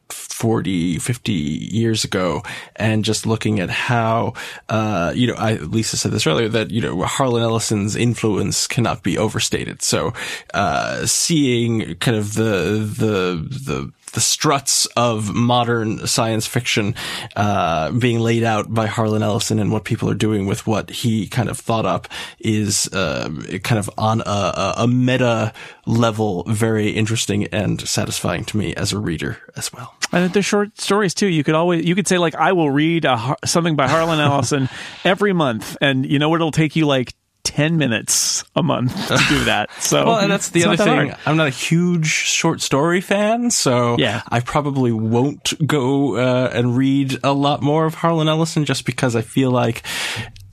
40, 50 years ago, and just looking at how uh, you know. I Lisa said this earlier that you know Harlan Ellison's influence cannot be overstated. So uh, seeing kind of the the the the struts of modern science fiction uh, being laid out by Harlan Ellison and what people are doing with what he kind of thought up is uh, kind of on a, a- meta level very interesting and satisfying to me as a reader as well. And they're short stories too. You could always you could say like I will read a, something by Harlan Ellison [laughs] every month, and you know what? It'll take you like ten minutes a month to do [laughs] that. So Well, and that's the other that thing. hard. I'm not a huge short story fan, so Yeah. I probably won't go uh, and read a lot more of Harlan Ellison just because I feel like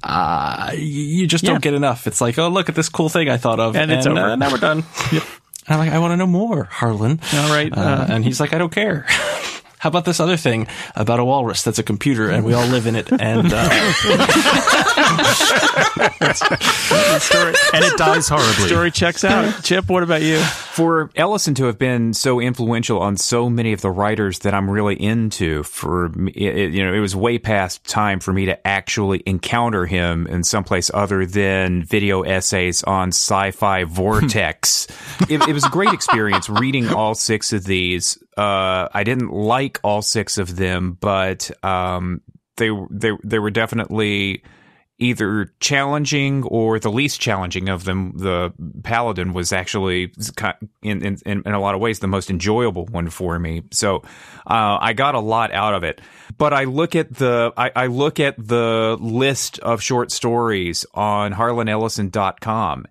uh, you just Yeah. don't get enough. It's like, oh, look at this cool thing I thought of, And it's over. Uh, now we're done. [laughs] Yep. I'm like, I want to know more, Harlan. All right, Uh, uh, and he's like, I don't care. [laughs] How about this other thing about a walrus that's a computer and we all live in it? And uh, [laughs] story, and it dies horribly. story checks out. Chip, what about you? for Ellison to have been so influential on so many of the writers that I'm really into, for it, you know, it was way past time for me to actually encounter him in someplace other than video essays on sci-fi [laughs] vortex. it, it was a great experience reading all six of these. Uh, I didn't like all six of them, but um, they they they were definitely either challenging or the least challenging of them. The Paladin was actually in in, in a lot of ways the most enjoyable one for me. So uh, I got a lot out of it. But I look at the I, I look at the list of short stories on harlanellison.com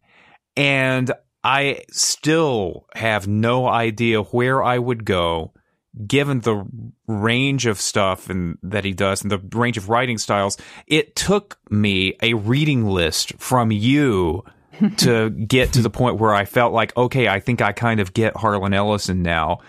and I still have no idea where I would go given the range of stuff and that he does and the range of writing styles, it took me a reading list from you [laughs] to get to the point where I felt like, okay, I think I kind of get Harlan Ellison now.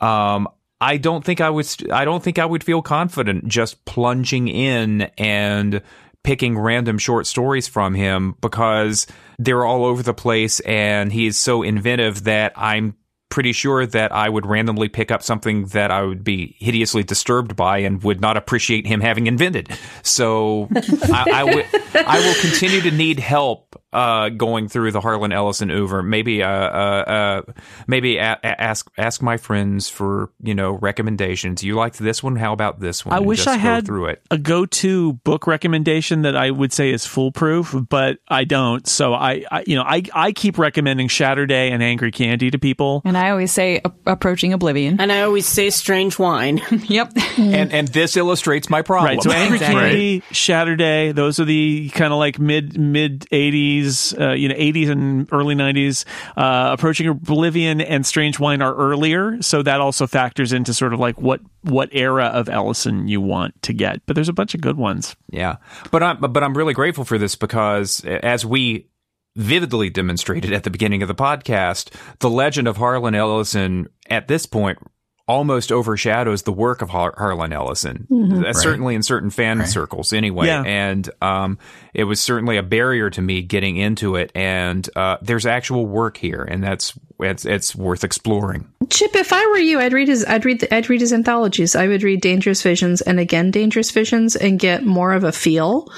Um, I don't think I would. I don't think I would feel confident just plunging in and picking random short stories from him because they're all over the place and he is so inventive that I'm pretty sure that I would randomly pick up something that I would be hideously disturbed by and would not appreciate him having invented. So [laughs] I, I, w- I will continue to need help uh, going through the Harlan Ellison over. Maybe uh, uh, uh maybe a- ask ask my friends for you know recommendations. You liked this one? How about this one? I wish Just I go had through it. a go-to book recommendation that I would say is foolproof, but I don't. So I, I you know I I keep recommending Shatterday and Angry Candy to people. And I always say a- approaching oblivion. And I always say strange wine. [laughs] yep. And and this illustrates my problem. Right. So Angry Exactly. Candy, Shatterday, those are the kind of like mid mid eighties, uh, you know, eighties and early nineties. Uh, Approaching Oblivion and Strange Wine are earlier, so that also factors into sort of like what what era of Ellison you want to get. But there's a bunch of good ones. Yeah, but I'm but I'm really grateful for this because as we vividly demonstrated at the beginning of the podcast, the legend of Harlan Ellison at this point almost overshadows the work of Har- Harlan Ellison. Mhm. Right. certainly in certain fan circles, anyway. Yeah. And um, it was certainly a barrier to me getting into it. And uh, there's actual work here, and that's it's it's worth exploring. Chip, if I were you, I'd read his I'd read the, I'd read his anthologies. I would read Dangerous Visions and again Dangerous Visions and get more of a feel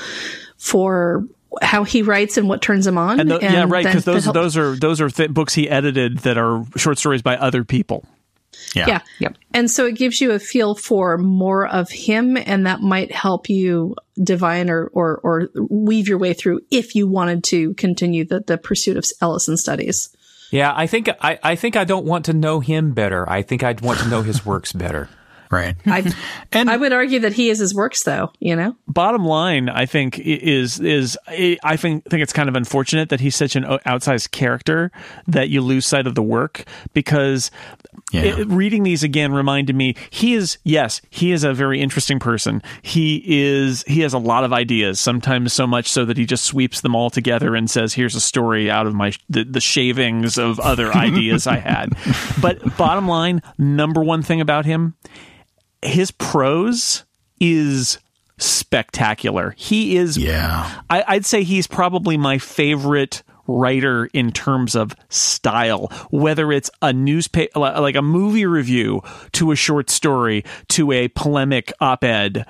for how he writes and what turns him on. And, tho- yeah, right, because those then those are those are th- books he edited that are short stories by other people. Yeah. Yep. And so it gives you a feel for more of him, and that might help you divine or, or, or weave your way through if you wanted to continue the, the pursuit of Ellison studies. Yeah, I think I, I think I don't want to know him better. I think I'd want to know his works better. Right. I, [laughs] I would argue that he is his works, though, you know? bottom line, I think is is I think think it's kind of unfortunate that he's such an outsized character that you lose sight of the work because Yeah. it- reading these again reminded me he is yes he is a very interesting person he is he has a lot of ideas sometimes so much so that he just sweeps them all together and says here's a story out of my the, the shavings of other [laughs] ideas I had but bottom line number one thing about him his prose is spectacular. He is Yeah. I, I'd say he's probably my favorite writer in terms of style whether it's a newspaper like a movie review to a short story to a polemic op-ed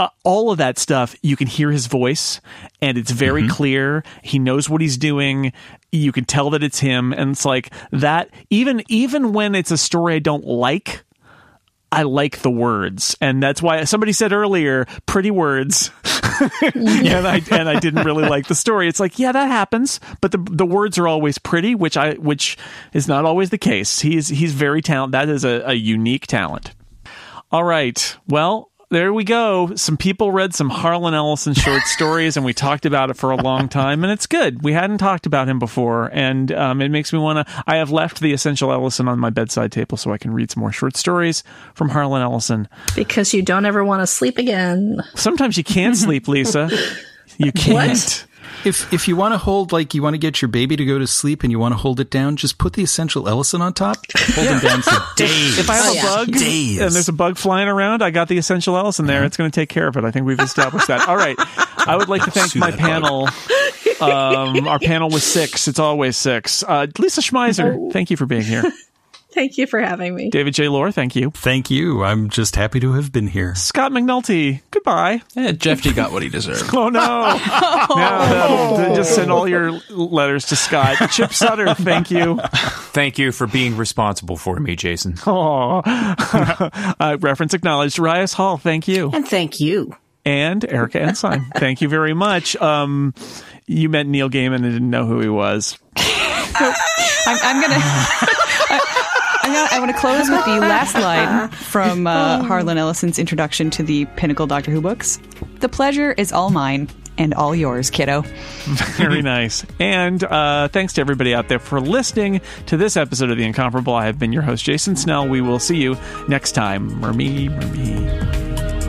uh, all of that stuff you can hear his voice and it's very clear he knows what he's doing you can tell that it's him and it's like that even even when it's a story i don't like I like the words, and that's why somebody said earlier, "Pretty words," [laughs] and I and I didn't really like the story. It's like, yeah, that happens, but the the words are always pretty, which I which is not always the case. He's he's very talented. That is a, a unique talent. All right, well. There we go. Some people read some Harlan Ellison short [laughs] stories, and we talked about it for a long time, and it's good. We hadn't talked about him before, and um, it makes me want to. I have left the Essential Ellison on my bedside table so I can read some more short stories from Harlan Ellison. Because you don't ever want to sleep again. Sometimes you can't sleep, Lisa. You [laughs] can't. If if you want to hold like you want to get your baby to go to sleep and you want to hold it down, just put the essential Ellison on top. [laughs] Hold him down for [laughs] days. If I have a bug Days. and there's a bug flying around, I got the essential Ellison there. It's going to take care of it. I think we've established that. All right. I would like to thank my panel. [laughs] Um, our panel was six. It's always six. Uh, Lisa Schmeiser, thank you for being here. Thank you for having me. David J. Loehr, thank you. Thank you. I'm just happy to have been here. Scott McNulty, goodbye. Yeah, Jeffty got what he deserved. [laughs] Oh no! [laughs] no, just send all your letters to Scott. [laughs] Chip Sudderth, thank you. Thank you for being responsible for me, Jason. Oh, uh, reference acknowledged. Rias Hall, thank you. And thank you. And Erica Ensign, thank you very much. Um, you met Neil Gaiman and didn't know who he was. I'm, I'm gonna. I'm I want to close with the last line from uh, Harlan Ellison's introduction to the Pinnacle Doctor Who books. The pleasure is all mine and all yours, kiddo. Very [laughs] nice. And uh, thanks to everybody out there for listening to this episode of The Incomparable. I have been your host, Jason Snell. We will see you next time. Mermee, mermee.